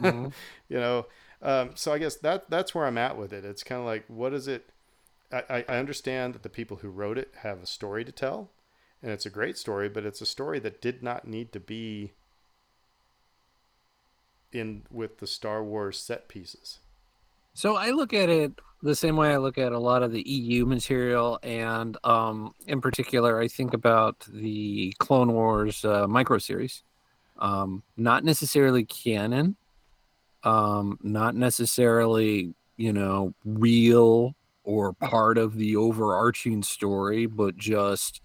Mhm. (laughs) you know. Um, so I guess that that's where I'm at with it. It's kind of like what is it? I I understand that the people who wrote it have a story to tell, and it's a great story, but it's a story that did not need to be in with the Star Wars set pieces. So I look at it the same way I look at a lot of the EU material, and um, in particular, I think about the Clone Wars uh, micro series. Um, not necessarily canon, um, not necessarily you know real or part of the overarching story, but just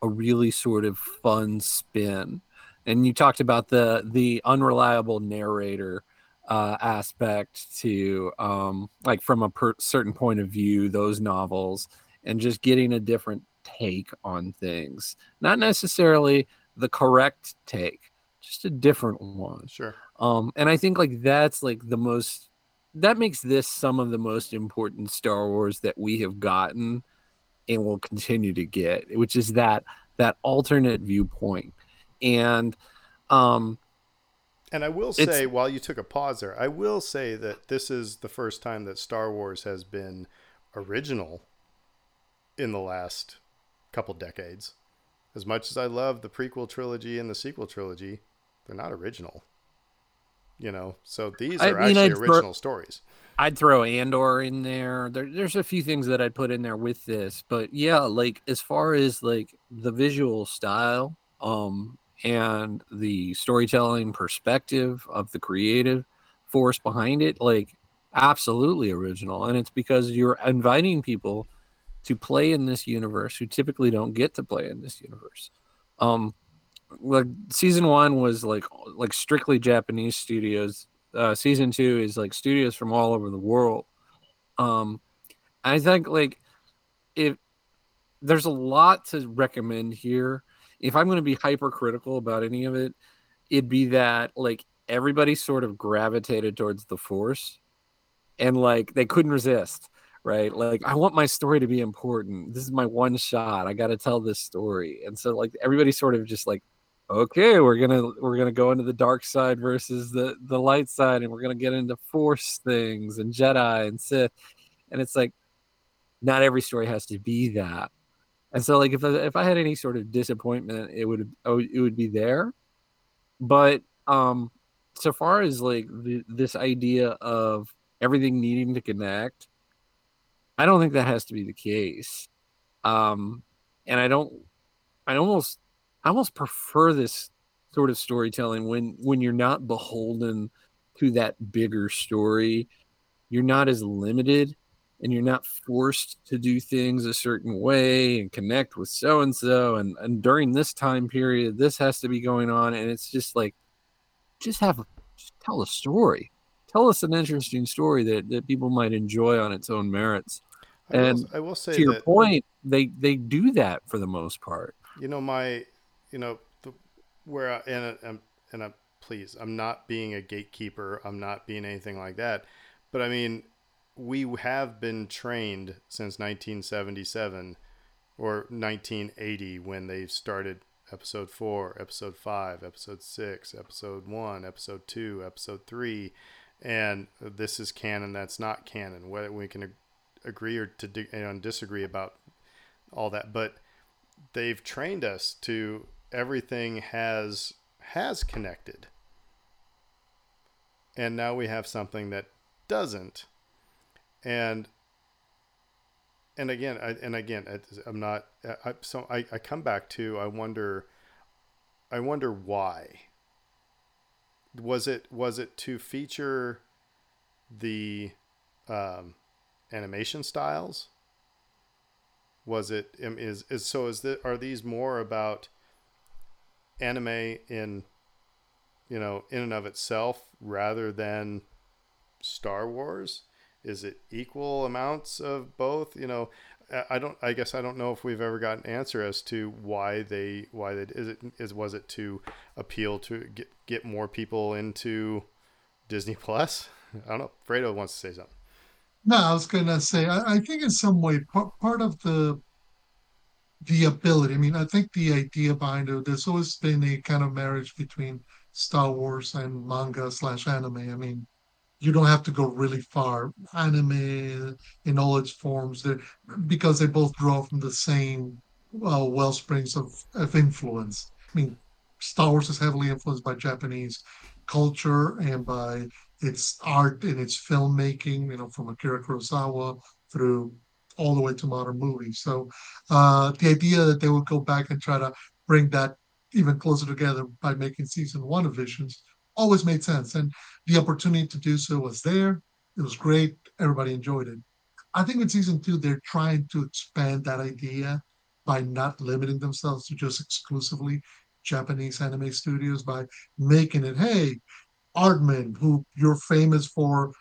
a really sort of fun spin. And you talked about the the unreliable narrator uh, aspect to um, like from a per- certain point of view those novels and just getting a different take on things. Not necessarily the correct take just a different one. Sure. um and i think like that's like the most that makes this some of the most important star wars that we have gotten and will continue to get which is that that alternate viewpoint. And um And I will It's- say, while you took a pause there, I will say that this is the first time that Star Wars has been original in the last couple decades. As much as I love the prequel trilogy and the sequel trilogy, they're not original. You know, so these I are mean, actually I'd throw- original stories. I'd throw Andor in there. there. There's a few things that I'd put in there with this, but yeah, like as far as like the visual style, um, and the storytelling perspective of the creative force behind it, like absolutely original. And it's because you're inviting people to play in this universe who typically don't get to play in this universe. Um, like season one was like like strictly Japanese studios uh, season two is like studios from all over the world. Um, I think like if there's a lot to recommend here, if I'm going to be hypercritical about any of it, it'd be that like everybody sort of gravitated towards the force, and like they couldn't resist. Right, like I want my story to be important. This is my one shot. I got to tell this story, and so like everybody sort of just like okay we're gonna we're gonna go into the dark side versus the the light side and we're gonna get into force things and jedi and sith and it's like not every story has to be that and so like if if i had any sort of disappointment it would oh, it would be there but um so far as like the, this idea of everything needing to connect i don't think that has to be the case um and i don't i almost I almost prefer this sort of storytelling when when you're not beholden to that bigger story. You're not as limited and you're not forced to do things a certain way and connect with so and so and and during this time period this has to be going on and it's just like just have just tell a story. Tell us an interesting story that, that people might enjoy on its own merits. I will, And I will say to your that point, they they do that for the most part. you know my you know the where I, and and and I, please I'm not being a gatekeeper I'm not being anything like that but I mean we have been trained since 1977 or 1980 when they started episode 4 episode 5 episode 6 episode 1 episode 2 episode 3 and this is canon that's not canon. Whether we can agree or to di- and disagree about all that but they've trained us to everything has has connected. And now we have something that doesn't and and again I, and again i'm not I, so I, I come back to i wonder I wonder why. Was it was it to feature the um, animation styles? Was it is is so is that are these more about anime in you know in and of itself rather than Star Wars? Is it equal amounts of both? You know, I don't. I guess I don't know if we've ever got an answer as to why they why they is it is was it to appeal to get get more people into Disney Plus? I don't know. Fredo wants to say something. No, I was gonna say I, I think in some way part, part of the the ability. I mean, I think the idea behind it. There's always been a kind of marriage between Star Wars and manga slash anime. I mean, you don't have to go really far. Anime in all its forms, because they both draw from the same uh, well springs of, of influence. I mean, Star Wars is heavily influenced by Japanese culture and by its art and its filmmaking, you know, from Akira Kurosawa through all the way to modern movies. So uh, the idea that they would go back and try to bring that even closer together by making season one of Visions always made sense. And the opportunity to do so was there. It was great. Everybody enjoyed it. I think in season two, they're trying to expand that idea by not limiting themselves to just exclusively Japanese anime studios by making it, hey, Aardman, who you're famous for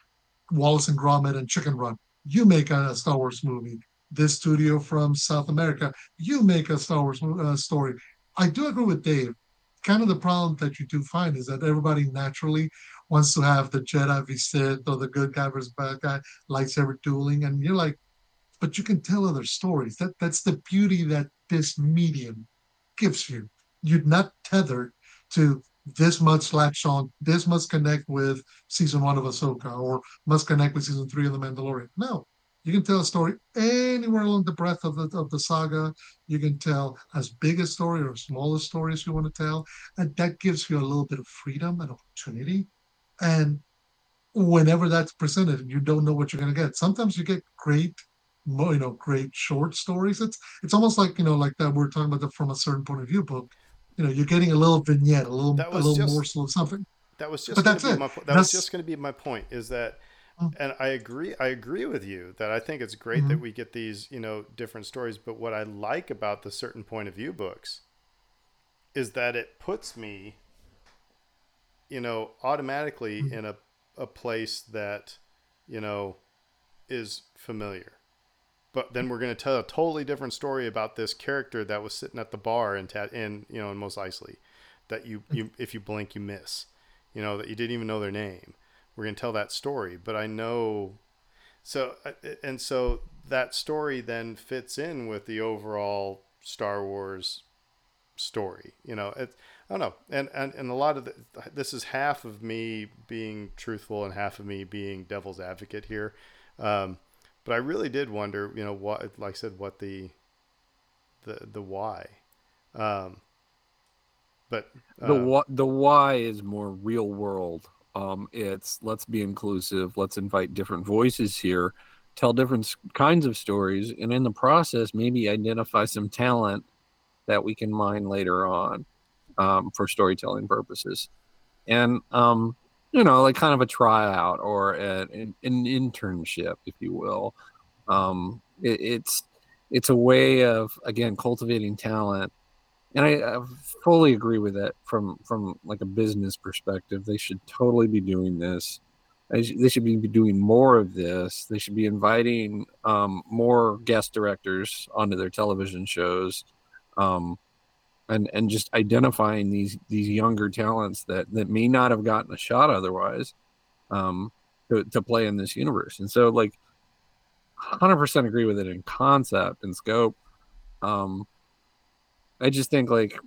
Wallace and Gromit and Chicken Run, you make a Star Wars movie. This studio from South America, you make a Star Wars uh, story. I do agree with Dave kind of the problem that you do find is that everybody naturally wants to have the Jedi v Sith or the good guy versus bad guy lightsaber dueling, and you're like, but you can tell other stories. That that's the beauty that this medium gives you. You're not tethered to this much latch on, this must connect with season one of Ahsoka or must connect with season three of The Mandalorian. No, you can tell a story anywhere along the breadth of the of the saga. You can tell as big a story or small a story as you want to tell, and that gives you a little bit of freedom and opportunity. And whenever that's presented, you don't know what you're going to get. Sometimes you get great, you know, great short stories. It's it's almost like you know, like that we're talking about the from a certain point of view book. You know, you're getting a little vignette, a little a little just, morsel of something. That was just. But that's it. My, that that's, was just going to be my point. Is that and I agree. I agree with you that I think it's great mm-hmm. that we get these, you know, different stories. But what I like about the certain point of view books is that it puts me, you know, automatically mm-hmm. in a a place that, you know, is familiar. But then we're going to tell a totally different story about this character that was sitting at the bar in, in you know in Mos Eisley, that you you if you blink you miss, you know that you didn't even know their name we're going to tell that story but i know so uh, and so that story then fits in with the overall star wars story you know it, i don't know and, and and a lot of the, this is half of me being truthful and half of me being devil's advocate here um, but i really did wonder you know what like i said what the the the why um, but uh, the the why is more real world um, it's let's be inclusive, let's invite different voices here, tell different kinds of stories, and in the process, maybe identify some talent that we can mine later on um, for storytelling purposes. And, um, you know, like kind of a tryout or a, an, an, internship, if you will. Um, it, it's it's a way of again cultivating talent and I, I, fully agree with that from from like a business perspective. They should totally be doing this. They should be doing more of this. They should be inviting um, more guest directors onto their television shows, um, and and just identifying these these younger talents that that may not have gotten a shot otherwise um, to, to play in this universe. And so, like, hundred percent agree with it in concept and scope. Um, I just think like,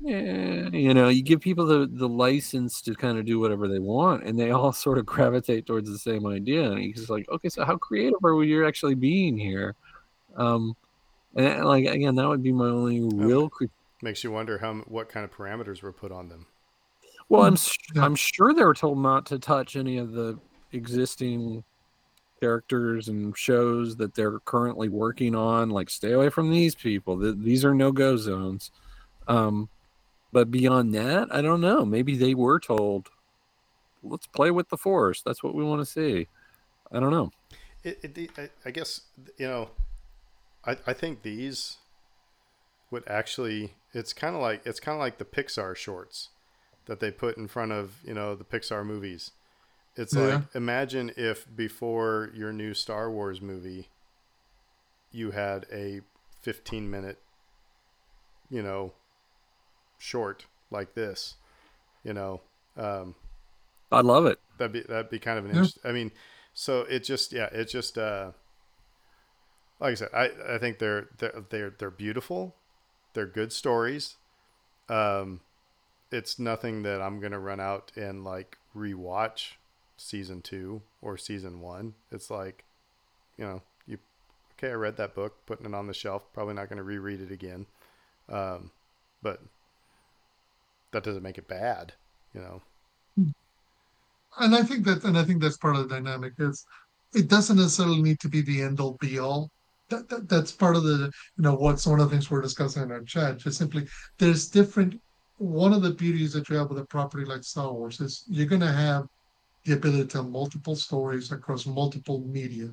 yeah, you know, you give people the the license to kind of do whatever they want, and they all (laughs) sort of gravitate towards the same idea. And he's like, okay, so how creative are we? You're actually being here. Um, and like again, that would be my only real. Cre- Makes you wonder how what kind of parameters were put on them. Well, I'm I'm sure they were told not to touch any of the existing characters and shows that they're currently working on like stay away from these people these are no-go zones um but beyond that, I don't know. Maybe they were told, "Let's play with the Force. That's what we want to see." I don't know. It, it, I guess you know. I I think these would actually. It's kind of like it's kind of like the Pixar shorts that they put in front of you know the Pixar movies. It's Yeah. like imagine if before your new Star Wars movie, you had a 15 minute, you know, short like this, you know, um, I love it. that'd be that'd be kind of an Yeah. interest. I mean, so it just yeah, it just uh, like I said, I I think they're they're they're, they're beautiful, they're good stories. Um, it's nothing that I'm gonna run out and like rewatch season two or season one. It's like, you know, you okay, I read that book, putting it on the shelf. Probably not gonna reread it again. Um, but that doesn't make it bad, you know. and I think that, and I think that's part of the dynamic is it doesn't necessarily need to be the end all be all. That, that that's part of the you know what's one of the things we're discussing in our chat. Just simply there's different. One of the beauties that you have with a property like Star Wars is you're going to have the ability to tell multiple stories across multiple media.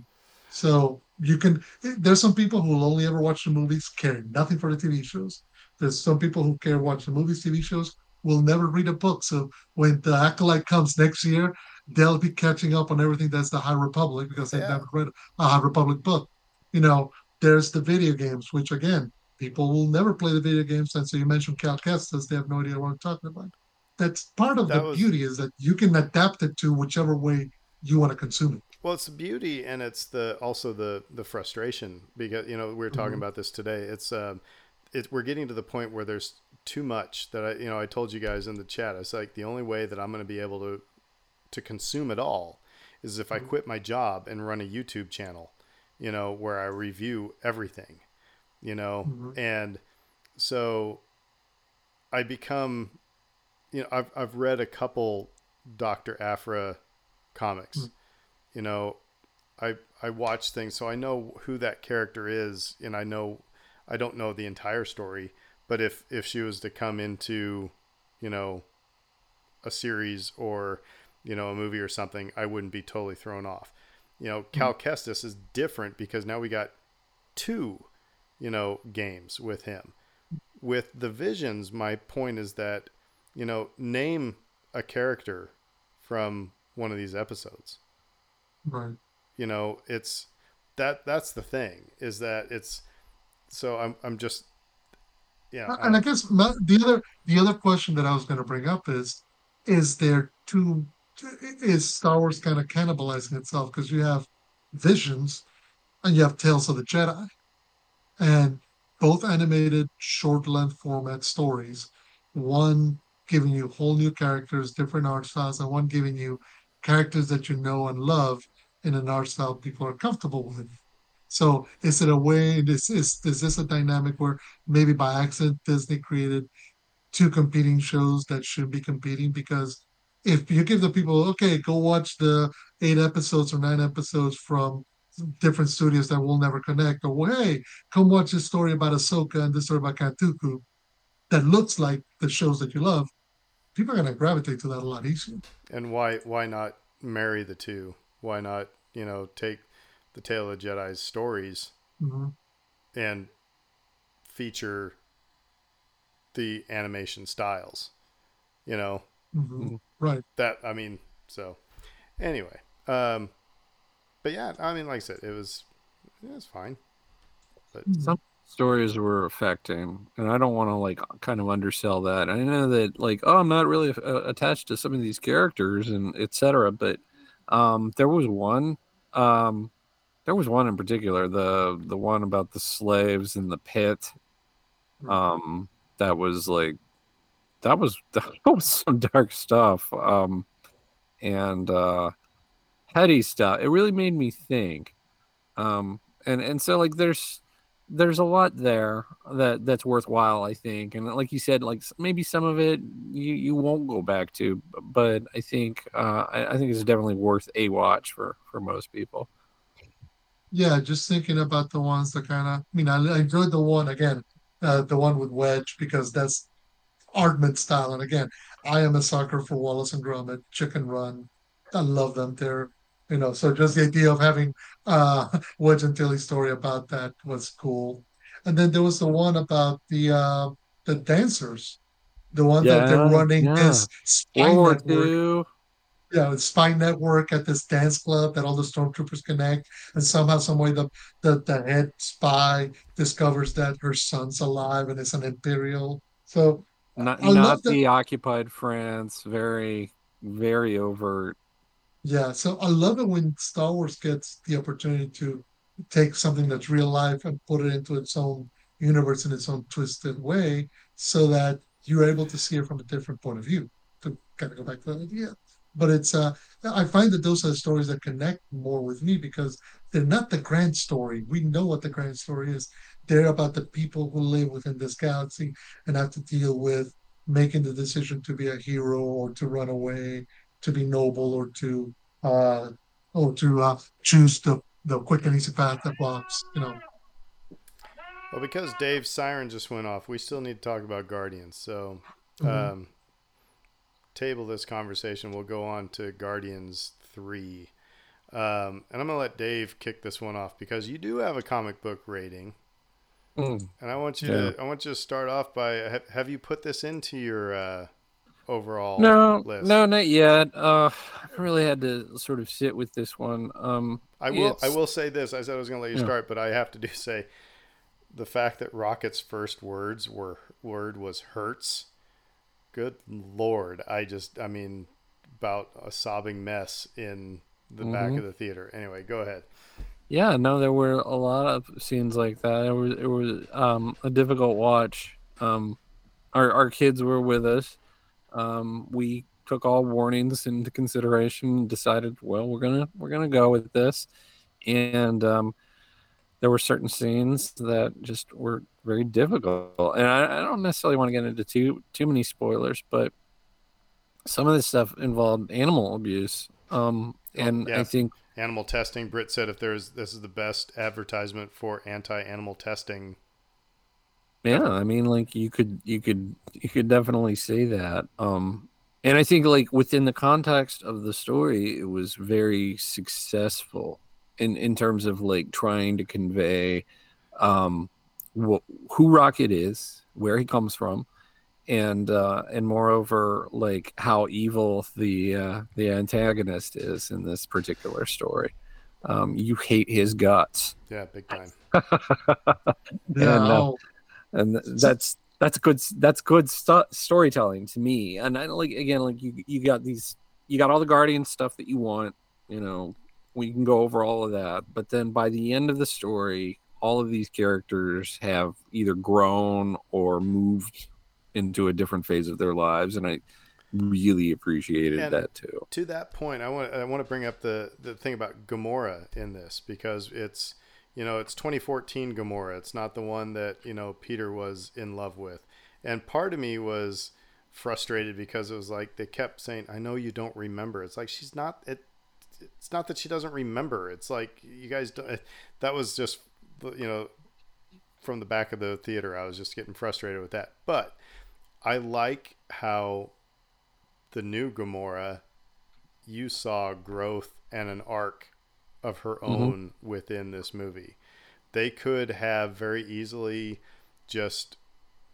So you can. There's some people who will only ever watch the movies, care nothing for the TV shows. There's some people who care watch the movies, TV shows, will never read a book. So when the acolyte comes next year, they'll be catching up on everything that's the High Republic because they've Yeah. never read a High Republic book. You know, there's the video games, which again, people will never play the video games. And so you mentioned Cal Kestis, they have no idea what I'm talking about. That's part of That the was- beauty is that you can adapt it to whichever way you want to consume it. Well, it's the beauty and it's the also the the frustration because you know we were talking Mhm. about this today. It's um, it we're getting to the point where there's too much that I you know I told you guys in the chat. It's like the only way that I'm going to be able to to consume it all is if I Mhm. quit my job and run a YouTube channel, you know, where I review everything, you know, Mhm. and so I become, you know, I've I've read a couple Doctor Aphra comics, Mm. you know, I I watch things so I know who that character is, and I know I don't know the entire story, but if if she was to come into, you know, a series or you know a movie or something, I wouldn't be totally thrown off. You know, Cal Kestis is different because now we got two, you know, games with him. With the visions, my point is that, you know, name a character from one of these episodes. Right. You know, it's that that's the thing is that it's so I'm I'm just yeah, and I I, guess the other the other question that I was going to bring up is is there two is Star Wars kind of cannibalizing itself because you have Visions and you have Tales of the Jedi, and both animated short length format stories, one giving you whole new characters, different art styles, and one giving you characters that you know and love in an art style people are comfortable with. So is it a way? Is is is this a dynamic where maybe by accident Disney created two competing shows that should be competing because if you give the people okay go watch the eight episodes or nine episodes from different studios that will never connect or well, hey come watch this story about Ahsoka and this story about Count Dooku that looks like the shows that you love people are going to gravitate to that a lot easier and why why not marry the two? Why not, you know, take the Tale of the Jedi's stories Mhm. and feature the animation styles. You know, Mhm. Mhm. right that I mean, so anyway. Um but yeah, I mean like I said, it was it was fine. But Some stories were affecting, and I don't want to like kind of undersell that. I know that like oh, I'm not really uh, attached to some of these characters and etc. But um, there was one, um, there was one in particular, the the one about the slaves in the pit. Um, that was like that was (laughs) that was some dark stuff. Um, and uh, heady stuff. It really made me think. Um, and and so like there's there's a lot there that that's worthwhile i think and like you said like maybe some of it you you won't go back to but i think uh i, I think it's definitely worth a watch for for most people Yeah, just thinking about the ones that kind of, I mean, I, I enjoyed the one again, uh, the one with Wedge because that's Aardman style. And again, I am a sucker for Wallace and Gromit, Chicken Run. I love them. They're you know, so just the idea of having uh (laughs) Wedge Antilles story about that was cool. And then there was the one about the uh the dancers, the one yeah, that they're running yeah. this spy network. Yeah, spy network at this dance club that all the stormtroopers connect, and somehow, some way, the, the the head spy discovers that her son's alive and it's an imperial. So not not the occupied France, very very overt yeah, so I love it when Star Wars gets the opportunity to take something that's real life and put it into its own universe in its own twisted way so that you're able to see it from a different point of view to kind of go back to that idea. But it's uh i find that those are the stories that connect more with me because they're not the grand story. We know what the grand story is. They're about the people who live within this galaxy and have to deal with making the decision to be a hero or to run away to be noble or to uh, or to uh, choose the the quick and easy path that blocks. You know. Well, because Dave's siren just went off, we still need to talk about Guardians. So, mm-hmm. um, table this conversation. We'll go on to Guardians three, um, and I'm gonna let Dave kick this one off because you do have a comic book rating. Mm. And I want you yeah. to I want you to start off by have, have you put this into your uh, overall no list? no not yet. Uh i really had to sort of sit with this one. Um i will i will say this i said i was going to let you yeah. start but i have to do (laughs) say the fact that rocket's first words were word was hurts. Good lord i just i mean about a sobbing mess in the mm-hmm. back of the theater. Anyway go ahead. Yeah no there were a lot of scenes like that. It was it was um a difficult watch. Um our, our kids were with us um, we took all warnings into consideration and decided, well, we're gonna we're gonna go with this. And um, there were certain scenes that just were very difficult. And I, I don't necessarily want to get into too too many spoilers, but some of this stuff involved animal abuse. Um, oh, and I think animal testing. Britt said if there's this is the best advertisement for anti-animal testing yeah, I mean, like you could, you could, you could definitely say that. Um, and I think, like within the context of the story, it was very successful in in terms of like trying to convey um, wh- who Rocket is, where he comes from, and uh, and moreover, like how evil the uh, the antagonist is in this particular story. Um, you hate his guts. Yeah, big time. (laughs) and, uh, and that's that's good that's good st- storytelling to me. And i like again like you you got these you got all the guardian stuff that you want you know we can go over all of that. But then by the end of the story all of these characters have either grown or moved into a different phase of their lives and i really appreciated and that too. to that point i want i want to bring up the the thing about gamora in this because it's you know, it's 2014 Gamora. It's not the one that, you know, Peter was in love with. And part of me was frustrated because it was like they kept saying, "I know you don't remember." It's like she's not it it's not that she doesn't remember. It's like you guys don't that was just you know from the back of the theater I was just getting frustrated with that. But I like how the new Gamora you saw growth and an arc of her mm-hmm. own mm-hmm. within this movie. They could have very easily just,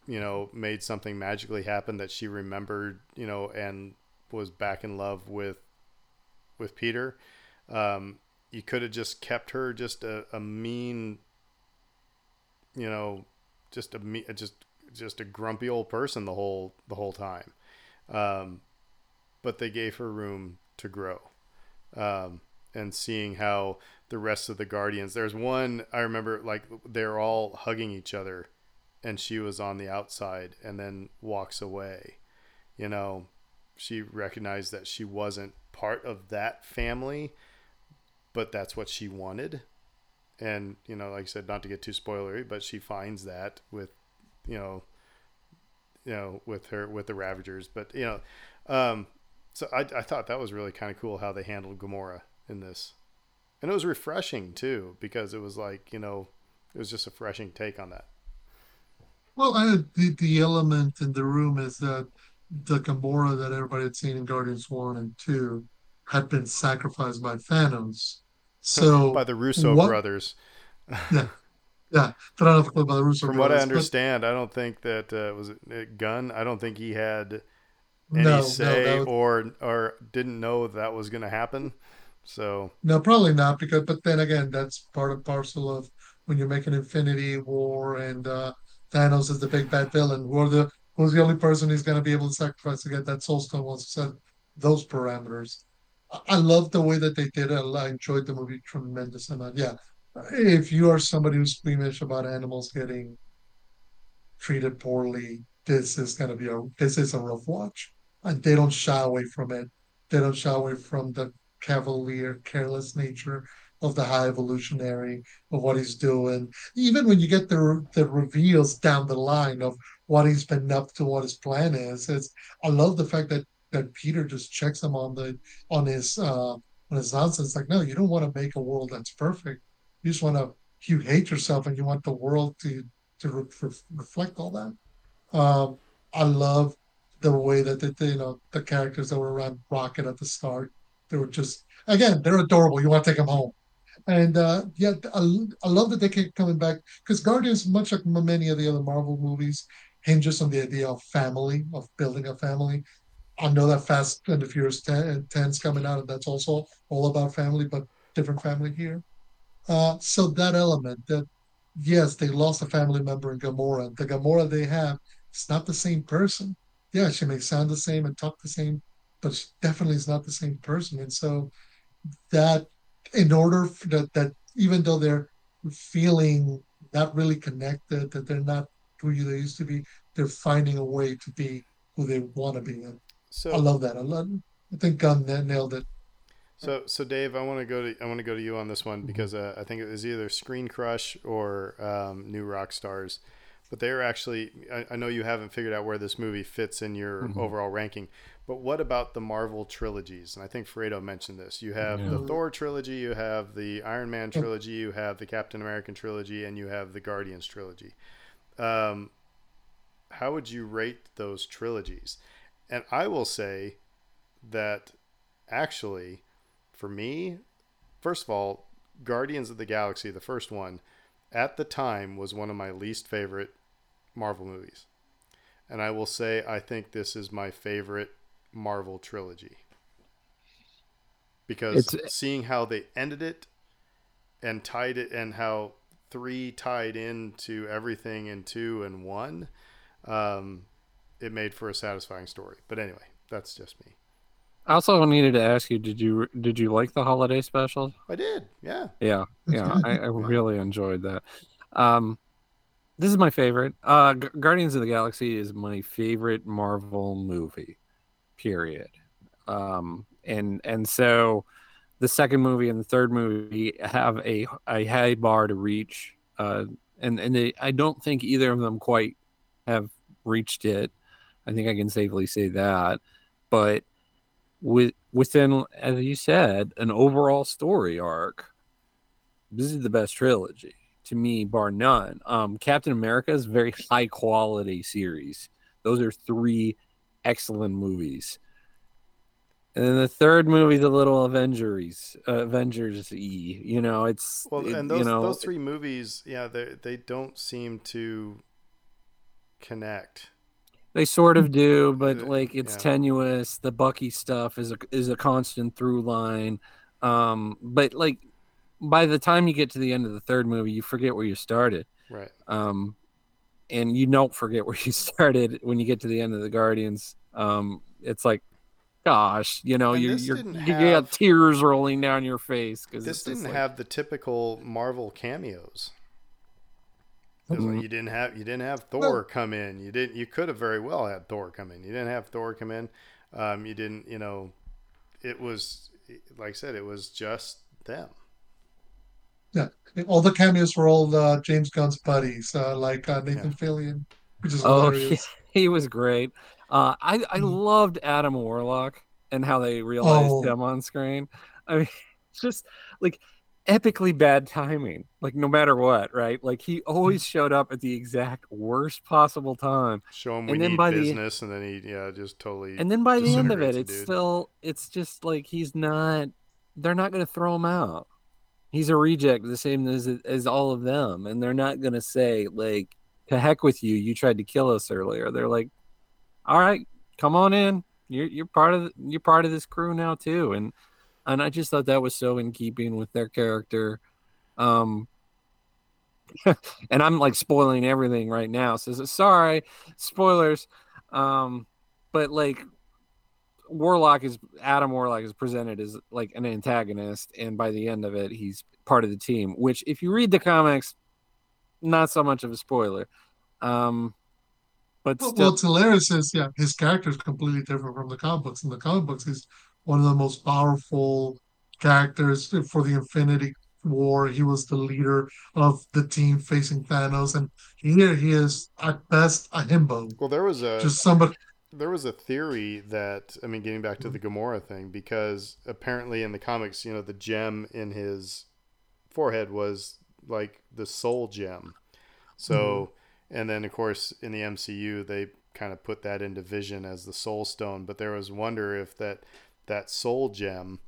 you know, made something magically happen that she remembered, you know, and was back in love with with Peter. Um, you could have just kept her just a, a mean, you know, just a me, just just a grumpy old person the whole the whole time. Um, but they gave her room to grow. Um, and seeing how the rest of the guardians there's one i remember like they're all hugging each other and she was on the outside and then walks away. You know she recognized that she wasn't part of that family but that's what she wanted. And you know like i said not to get too spoilery but she finds that with you know you know with her with the ravagers. But you know um so I, I thought that was really kind of cool how they handled Gamora in this. And it was refreshing too, because it was like, you know, it was just a refreshing take on that. Well, I, the the element in the room is that the Gamora that everybody had seen in Guardians One and Two had been sacrificed by Thanos. (laughs) So by the Russo what- brothers. (laughs) yeah, yeah. But I don't know about the Russo From what I brothers, but understand, I don't think that uh, was it uh, Gunn. I don't think he had any no, no, say that was- or or didn't know that was going to happen. So No, probably not because, but then again, that's part and parcel of when you're making Infinity War and uh, Thanos is the big bad villain. Who are the who's the only person who's going to be able to sacrifice to get that Soul Stone once you set those parameters. I, I love the way that they did it. I enjoyed the movie tremendous amount. Yeah, if you are somebody who's squeamish about animals getting treated poorly, this is going to be a this is a rough watch, and they don't shy away from it. They don't shy away from the cavalier, careless nature of the high evolutionary of what he's doing. Even when you get the the reveals down the line of what he's been up to, what his plan is, it's I love the fact that that Peter just checks him on the on his uh on his nonsense. Like, no, you don't want to make a world that's perfect. You just want to you hate yourself and you want the world to to re- re- reflect all that. Um, I love the way that the, you know the characters that were around Rocket at the start. They were just again they're adorable. You want to take them home, and uh, yeah, I, I love that they keep coming back because Guardians, much like many of the other Marvel movies, hinges on the idea of family, of building a family. I know that Fast and the Furious 10, 10's coming out, and that's also all about family, but different family here. Uh, so that element that yes, they lost a family member in Gamora. The Gamora they have it's not the same person. Yeah, she may sound the same and talk the same, but she definitely is not the same person. And so that in order that that even though they're feeling not really connected, that they're not who they used to be, they're finding a way to be who they want to be. And so I love that. I love. I think Gunn nailed it. So, so Dave, I want to go to I want to go to you on this one because uh, I think it was either Screen Crush or um, New Rock Stars, but they are actually. I, I know you haven't figured out where this movie fits in your Mhm. overall ranking, but what about the Marvel trilogies? And I think Fredo mentioned this. You have the Thor trilogy, you have the Iron Man trilogy, you have the Captain American trilogy, and you have the Guardians trilogy. Um, how would you rate those trilogies? And I will say that actually for me, first of all, Guardians of the Galaxy, the first one, at the time was one of my least favorite Marvel movies. And I will say I think this is my favorite Marvel trilogy. Because It's- seeing how they ended it and tied it and how three tied into everything in two and one, um, it made for a satisfying story. But anyway, that's just me. I also needed to ask you: Did you did you like the holiday special? I did, yeah. Yeah, That's yeah. I, I (laughs) really enjoyed that. Um, this is my favorite. Uh, Gu- Guardians of the Galaxy is my favorite Marvel movie. Period. Um, and and so the second movie and the third movie have a a high bar to reach. Uh, and and they, I don't think either of them quite have reached it. I think I can safely say that. But with within, as you said, an overall story arc, this is the best trilogy to me, bar none. Um, Captain America is a very high quality series. Those are three excellent movies. And then the third movie, the little Avengers, uh, Avengers E. You know, it's Well, it- and those you know, those three movies, yeah, they they don't seem to connect. They sort of do, but like it's yeah. tenuous. The Bucky stuff is a is a constant through line. Um, but like by the time you get to the end of the third movie, you forget where you started. Right. Um, and you don't forget where you (laughs) started when you get to the end of the Guardians. Um, it's like, gosh, you know, you you're, you got tears rolling down your face because This didn't have the typical Marvel cameos. It was like Mhm. you didn't have you didn't have Thor come in. You didn't. You could have very well had Thor come in. You didn't have Thor come in. Um, you didn't. You know, it was like I said. It was just them. Yeah, all the cameos were all uh, James Gunn's buddies, uh, like uh, Nathan Fillion, which is Oh, (laughs) hilarious. he was great. Uh, I I Mhm. loved Adam Warlock and how they realized Oh. him on screen. (laughs) I mean, just like epically bad timing. Like no matter what, right? Like he always showed up at the exact worst possible time. Show him we And then need by the- business, and then he yeah just totally. And then by the end of it, it's dude. still it's just like he's not. They're not going to throw him out. He's a reject, the same as as all of them, and they're not going to say like, "To heck with you! You tried to kill us earlier." They're like, "All right, come on in. You're you're part of the, you're part of this crew now too." And and I just thought that was so in keeping with their character. Um, (laughs) and I'm like spoiling everything right now. So sorry, spoilers. Um, but like Warlock is Adam Warlock is presented as like an antagonist, and by the end of it, he's part of the team. Which, if you read the comics, not so much of a spoiler. Um, but Well, still, what's hilarious is, yeah, his character is completely different from the comic books. In the comic books, he's one of the most powerful characters for the Infinity War. He was the leader of the team facing Thanos, and here he is at best a himbo, Well, there was a just somebody. There was a theory that I mean, getting back to the Mm-hmm. Gamora thing, because apparently in the comics, you know, the gem in his forehead was like the soul gem. So, Mm-hmm. and then of course in the MCU, they kind of put that into Vision as the Soul Stone. But there was wonder if that that soul gem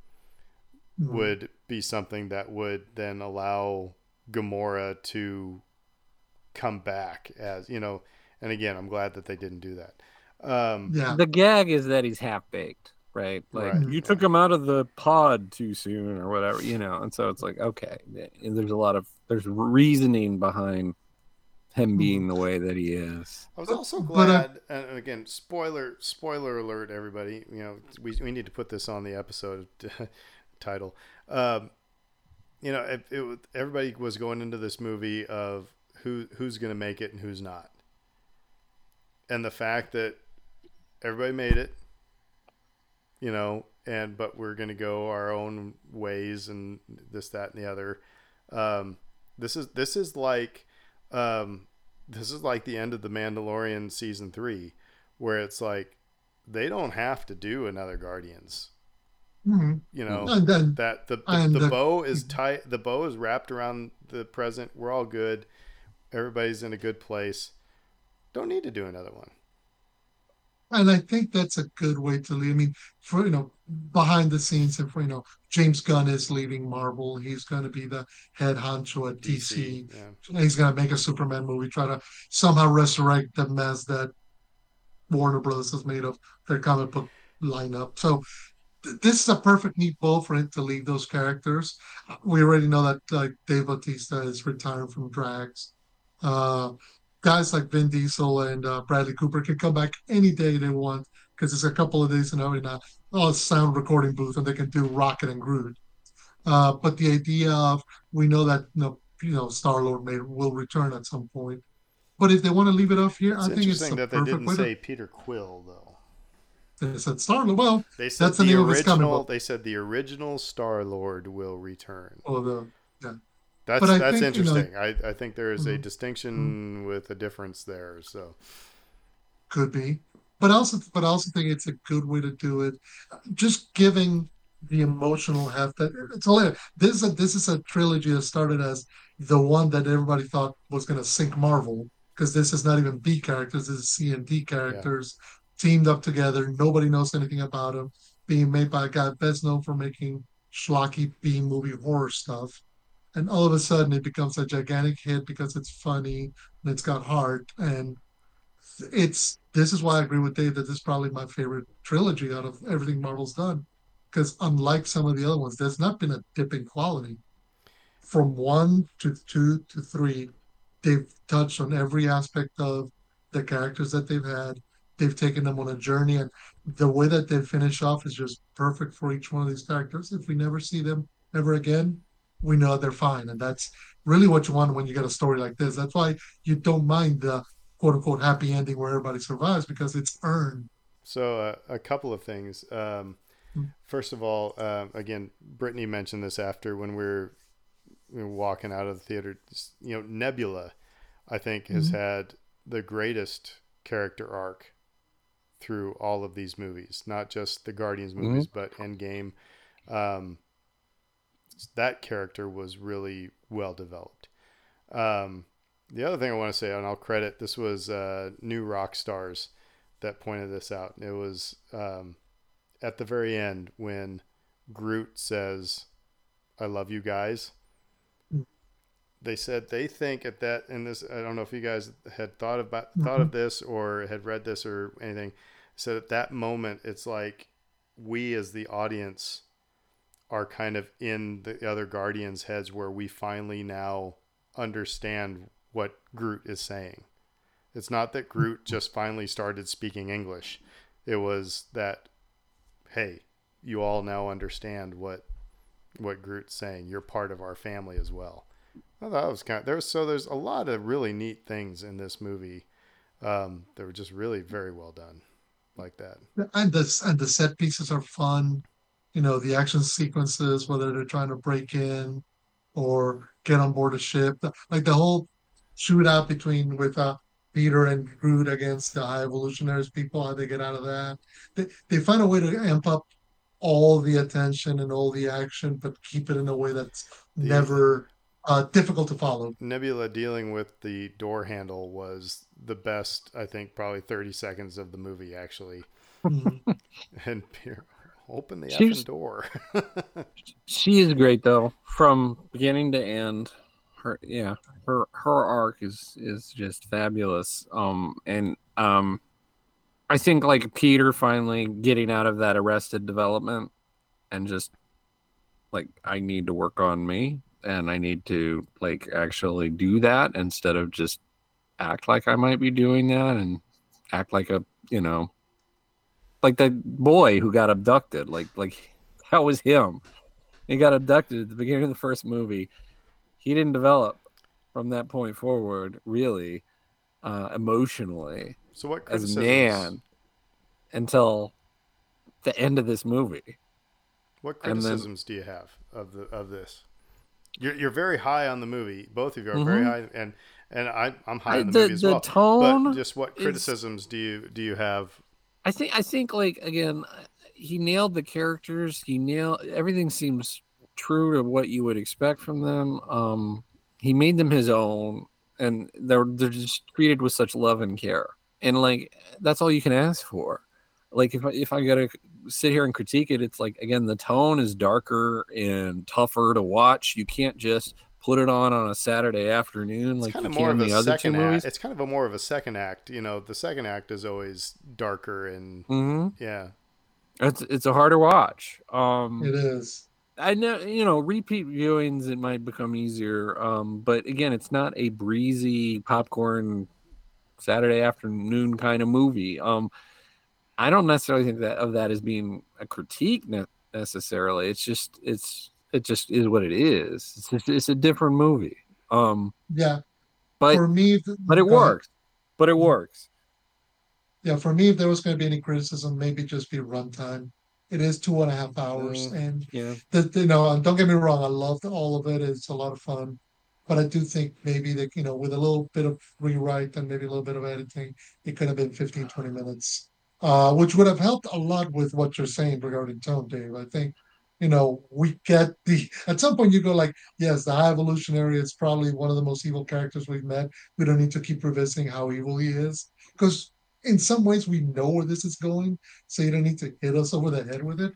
Mhm. would be something that would then allow Gamora to come back as you know. And again, I'm glad that they didn't do that. Um, Yeah, the gag is that he's half baked, right? Like Right. you took him out of the pod too soon, or whatever, you know. And so it's like, okay, and there's a lot of there's reasoning behind him being the way that he is. I was also But, uh, glad, and again, spoiler spoiler alert, everybody. You know, we, we need to put this on the episode (laughs) title. Um, you know, it, it, everybody was going into this movie of who who's going to make it and who's not, and the fact that everybody made it, you know, and but we're going to go our own ways and this, that, and the other. Um, this is this is like. Um, this is like the end of the Mandalorian season three, where it's like they don't have to do another Guardians. Mhm. You know then that the the, the the- bow is tight. The bow is wrapped around the present. We're all good. Everybody's in a good place. Don't need to do another one. And I think that's a good way to leave. I mean, for you know, behind the scenes, if you know, James Gunn is leaving Marvel. He's going to be the head honcho at DC. Yeah. He's going to make a Superman movie, try to somehow resurrect the mess that Warner Brothers has made of their comic book lineup. So th- this is a perfect neat bow for it to leave those characters. We already know that like Dave Bautista is retiring from Drax. Uh, guys like Vin Diesel and uh, Bradley Cooper can come back any day they want because it's a couple of days in a, in a oh, sound recording booth and they can do Rocket and Groot. Uh, but the idea of we know that you know, you know Star Lord may will return at some point. But if they want to leave it off here, It's I think it's the that they didn't say Peter Quill though. They said Star Lord. Well, They said That's the the, name of his original. They said the original Star Lord will return. well, the That's But I that's think, you know- interesting. I, I think there is a Mhm. distinction with a difference there. So could be, but also, but also think it's a good way to do it. Just giving the emotional heft that it's hilarious. This is a this is a trilogy that started as the one that everybody thought was going to sink Marvel because this is not even B characters. This is C and D characters teamed up together. Nobody knows anything about them. Being made by a guy best known for making schlocky B movie horror stuff. And all of a sudden, it becomes a gigantic hit because it's funny and it's got heart. And it's this is why I agree with Dave that this is probably my favorite trilogy out of everything Marvel's done. Because unlike some of the other ones, there's not been a dip in quality. From one to two to three, they've touched on every aspect of the characters that they've had. They've taken them on a journey, and the way that they finish off is just perfect for each one of these characters. If we never see them ever again, we know they're fine, and that's really what you want when you get a story like this. That's why you don't mind the quote unquote happy ending where everybody survives because it's earned. So uh, a couple of things. Um, Hmm. first of all, uh, again, Brittany mentioned this after when we were, we were walking out of the theater. You know, Nebula, I think, has Mhm. had the greatest character arc through all of these movies, not just the Guardians movies, but Endgame. Um, that character was really well developed. Um, the other thing I want to say, and I'll credit this was uh, New Rock Stars that pointed this out. It was um, at the very end when Groot says, "I love you guys." They said they think at that in this. I don't know if you guys had thought about thought of this or had read this or anything. So at that moment, it's like we as the audience are kind of in the other Guardians' heads where we finally now understand what Groot is saying. It's not that Groot (laughs) just finally started speaking English. It was that, hey, you all now understand what what Groot's saying. You're part of our family as well. I thought was kind of there's so there's a lot of really neat things in this movie um, that were just really very well done, like that. And the and the set pieces are fun. You know, the action sequences, whether they're trying to break in or get on board a ship, like the whole shootout between with uh, Peter and Groot against the High Evolutionaries people, how they get out of that. They they find a way to amp up all the attention and all the action, but keep it in a way that's never uh, difficult to follow. Nebula dealing with the door handle was the best, I think, probably 30 seconds of the movie, actually. Mhm. (laughs) And Peter, open the She was- effing door. (laughs) She is great though, from beginning to end. Her yeah, her her arc is is just fabulous. Um and um I think like Peter finally getting out of that arrested development and just like I need to work on me and I need to like actually do that instead of just act like I might be doing that and act like a you know like the boy who got abducted like like that was him he got abducted at the beginning of the first movie he didn't develop from that point forward really uh emotionally so, what as a criticisms, man until the end of this movie what and then- criticisms do you have of the of this? You're, you're very high on the movie. Both of you are very Mhm. high, and and I, I'm high on the, the- movie as the well. tone but just what criticisms do you do you have? I think I think like again, he nailed the characters. He nailed everything. Seems true to what you would expect from them. Um, he made them his own, and they're they're just treated with such love and care. And like that's all you can ask for. Like if if I gotta sit here and critique it, it's like again the tone is darker and tougher to watch. You can't just put it on on a Saturday afternoon It's like kind you of more can of the a other two second movies. act. It's kind of a more of a second act. You know, the second act is always darker and hmm yeah. It's it's a harder watch. Um, It is. I know, you know, repeat viewings it might become easier. Um, but again, it's not a breezy popcorn Saturday afternoon kind of movie. Um, I don't necessarily think that of that as being a critique ne- necessarily. It's just it's it just is what it is. It's just, it's a different movie. Um, Yeah. but for me, but it go ahead. works. But it works. Yeah, for me, if there was going to be any criticism, maybe just be runtime. It is two and a half hours, Mm. and Yeah. the, you know, and don't get me wrong, I loved all of it. It's a lot of fun, but I do think maybe that you know, with a little bit of rewrite and maybe a little bit of editing, it could have been 15, 20 minutes, uh, which would have helped a lot with what you're saying regarding tone, Dave. I think, you know, we get the at some point you go like, yes, the High Evolutionary is probably one of the most evil characters we've met. We don't need to keep revisiting how evil he is because in some ways we know where this is going, so you don't need to hit us over the head with it.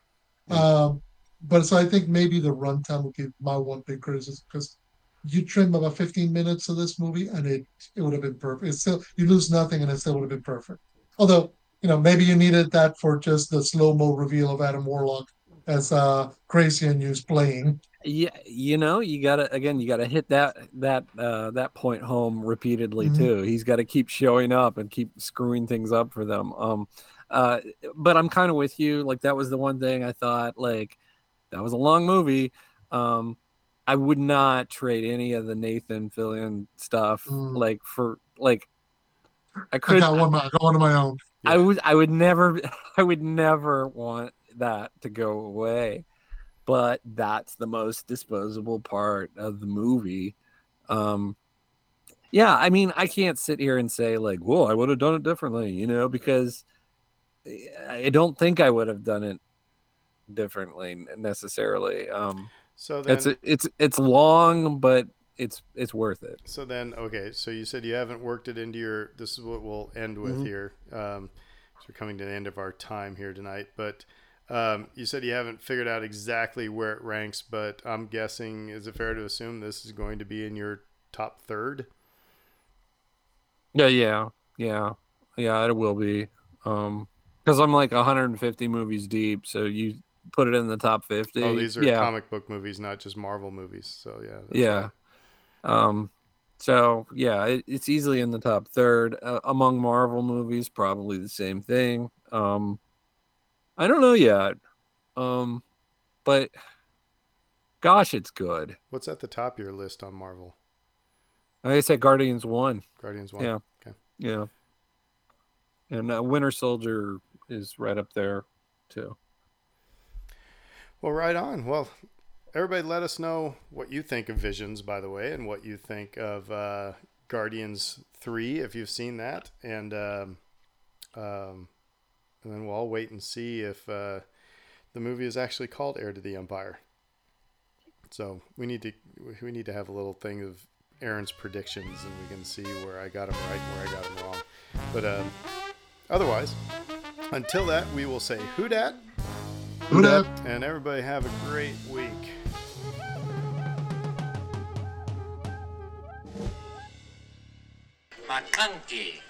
Um, but so I think maybe the runtime would be my one big criticism because you trim about 15 minutes of this movie and it it would have been perfect. It's still you lose nothing and it still would have been perfect. Although you know maybe you needed that for just the slow mo reveal of Adam Warlock as uh Crazy and News playing. Yeah, you know, you gotta again, you gotta hit that that uh that point home repeatedly Mhm. too. He's got to keep showing up and keep screwing things up for them. Um, uh, but I'm kind of with you. Like that was the one thing I thought. Like that was a long movie. Um, I would not trade any of the Nathan Fillion stuff. Mm. Like for like, I I could. got one. I got one of my own. I would I would never (laughs) I would never want that to go away. But that's the most disposable part of the movie. Um yeah, I mean, I can't sit here and say like, "Whoa, I would have done it differently," you know, because I don't think I would have done it differently necessarily. Um So then, It's it's it's long, but it's it's worth it. so then, okay. So you said you haven't worked it into your. This is what we'll end with Mhm. here. Um, so we're coming to the end of our time here tonight, but. Um, you said you haven't figured out exactly where it ranks, but I'm guessing is it fair to assume this is going to be in your top third? Yeah, yeah, yeah, yeah. It will be, um, because I'm like 150 movies deep. So you put it in the top 50. Oh, these are yeah, comic book movies, not just Marvel movies. So yeah, yeah. Um, so yeah, it, it's easily in the top third uh, among Marvel movies. Probably the same thing. Um, I don't know yet. Um, but gosh, it's good. What's at the top of your list on Marvel? Like I said, Guardians one. Guardians One. Yeah. Okay. Yeah. And uh, Winter Soldier is right up there too. Well, right on. Well, everybody, let us know what you think of Visions, by the way, and what you think of uh, Guardians Three, if you've seen that, and um, um, and then we'll all wait and see if uh, the movie is actually called Heir to the Empire. So we need to we need to have a little thing of Aaron's predictions, and we can see where I got him right and where I got him wrong. But um, otherwise, until that, we will say who dat, Who dat? and everybody have a great week. McConkey.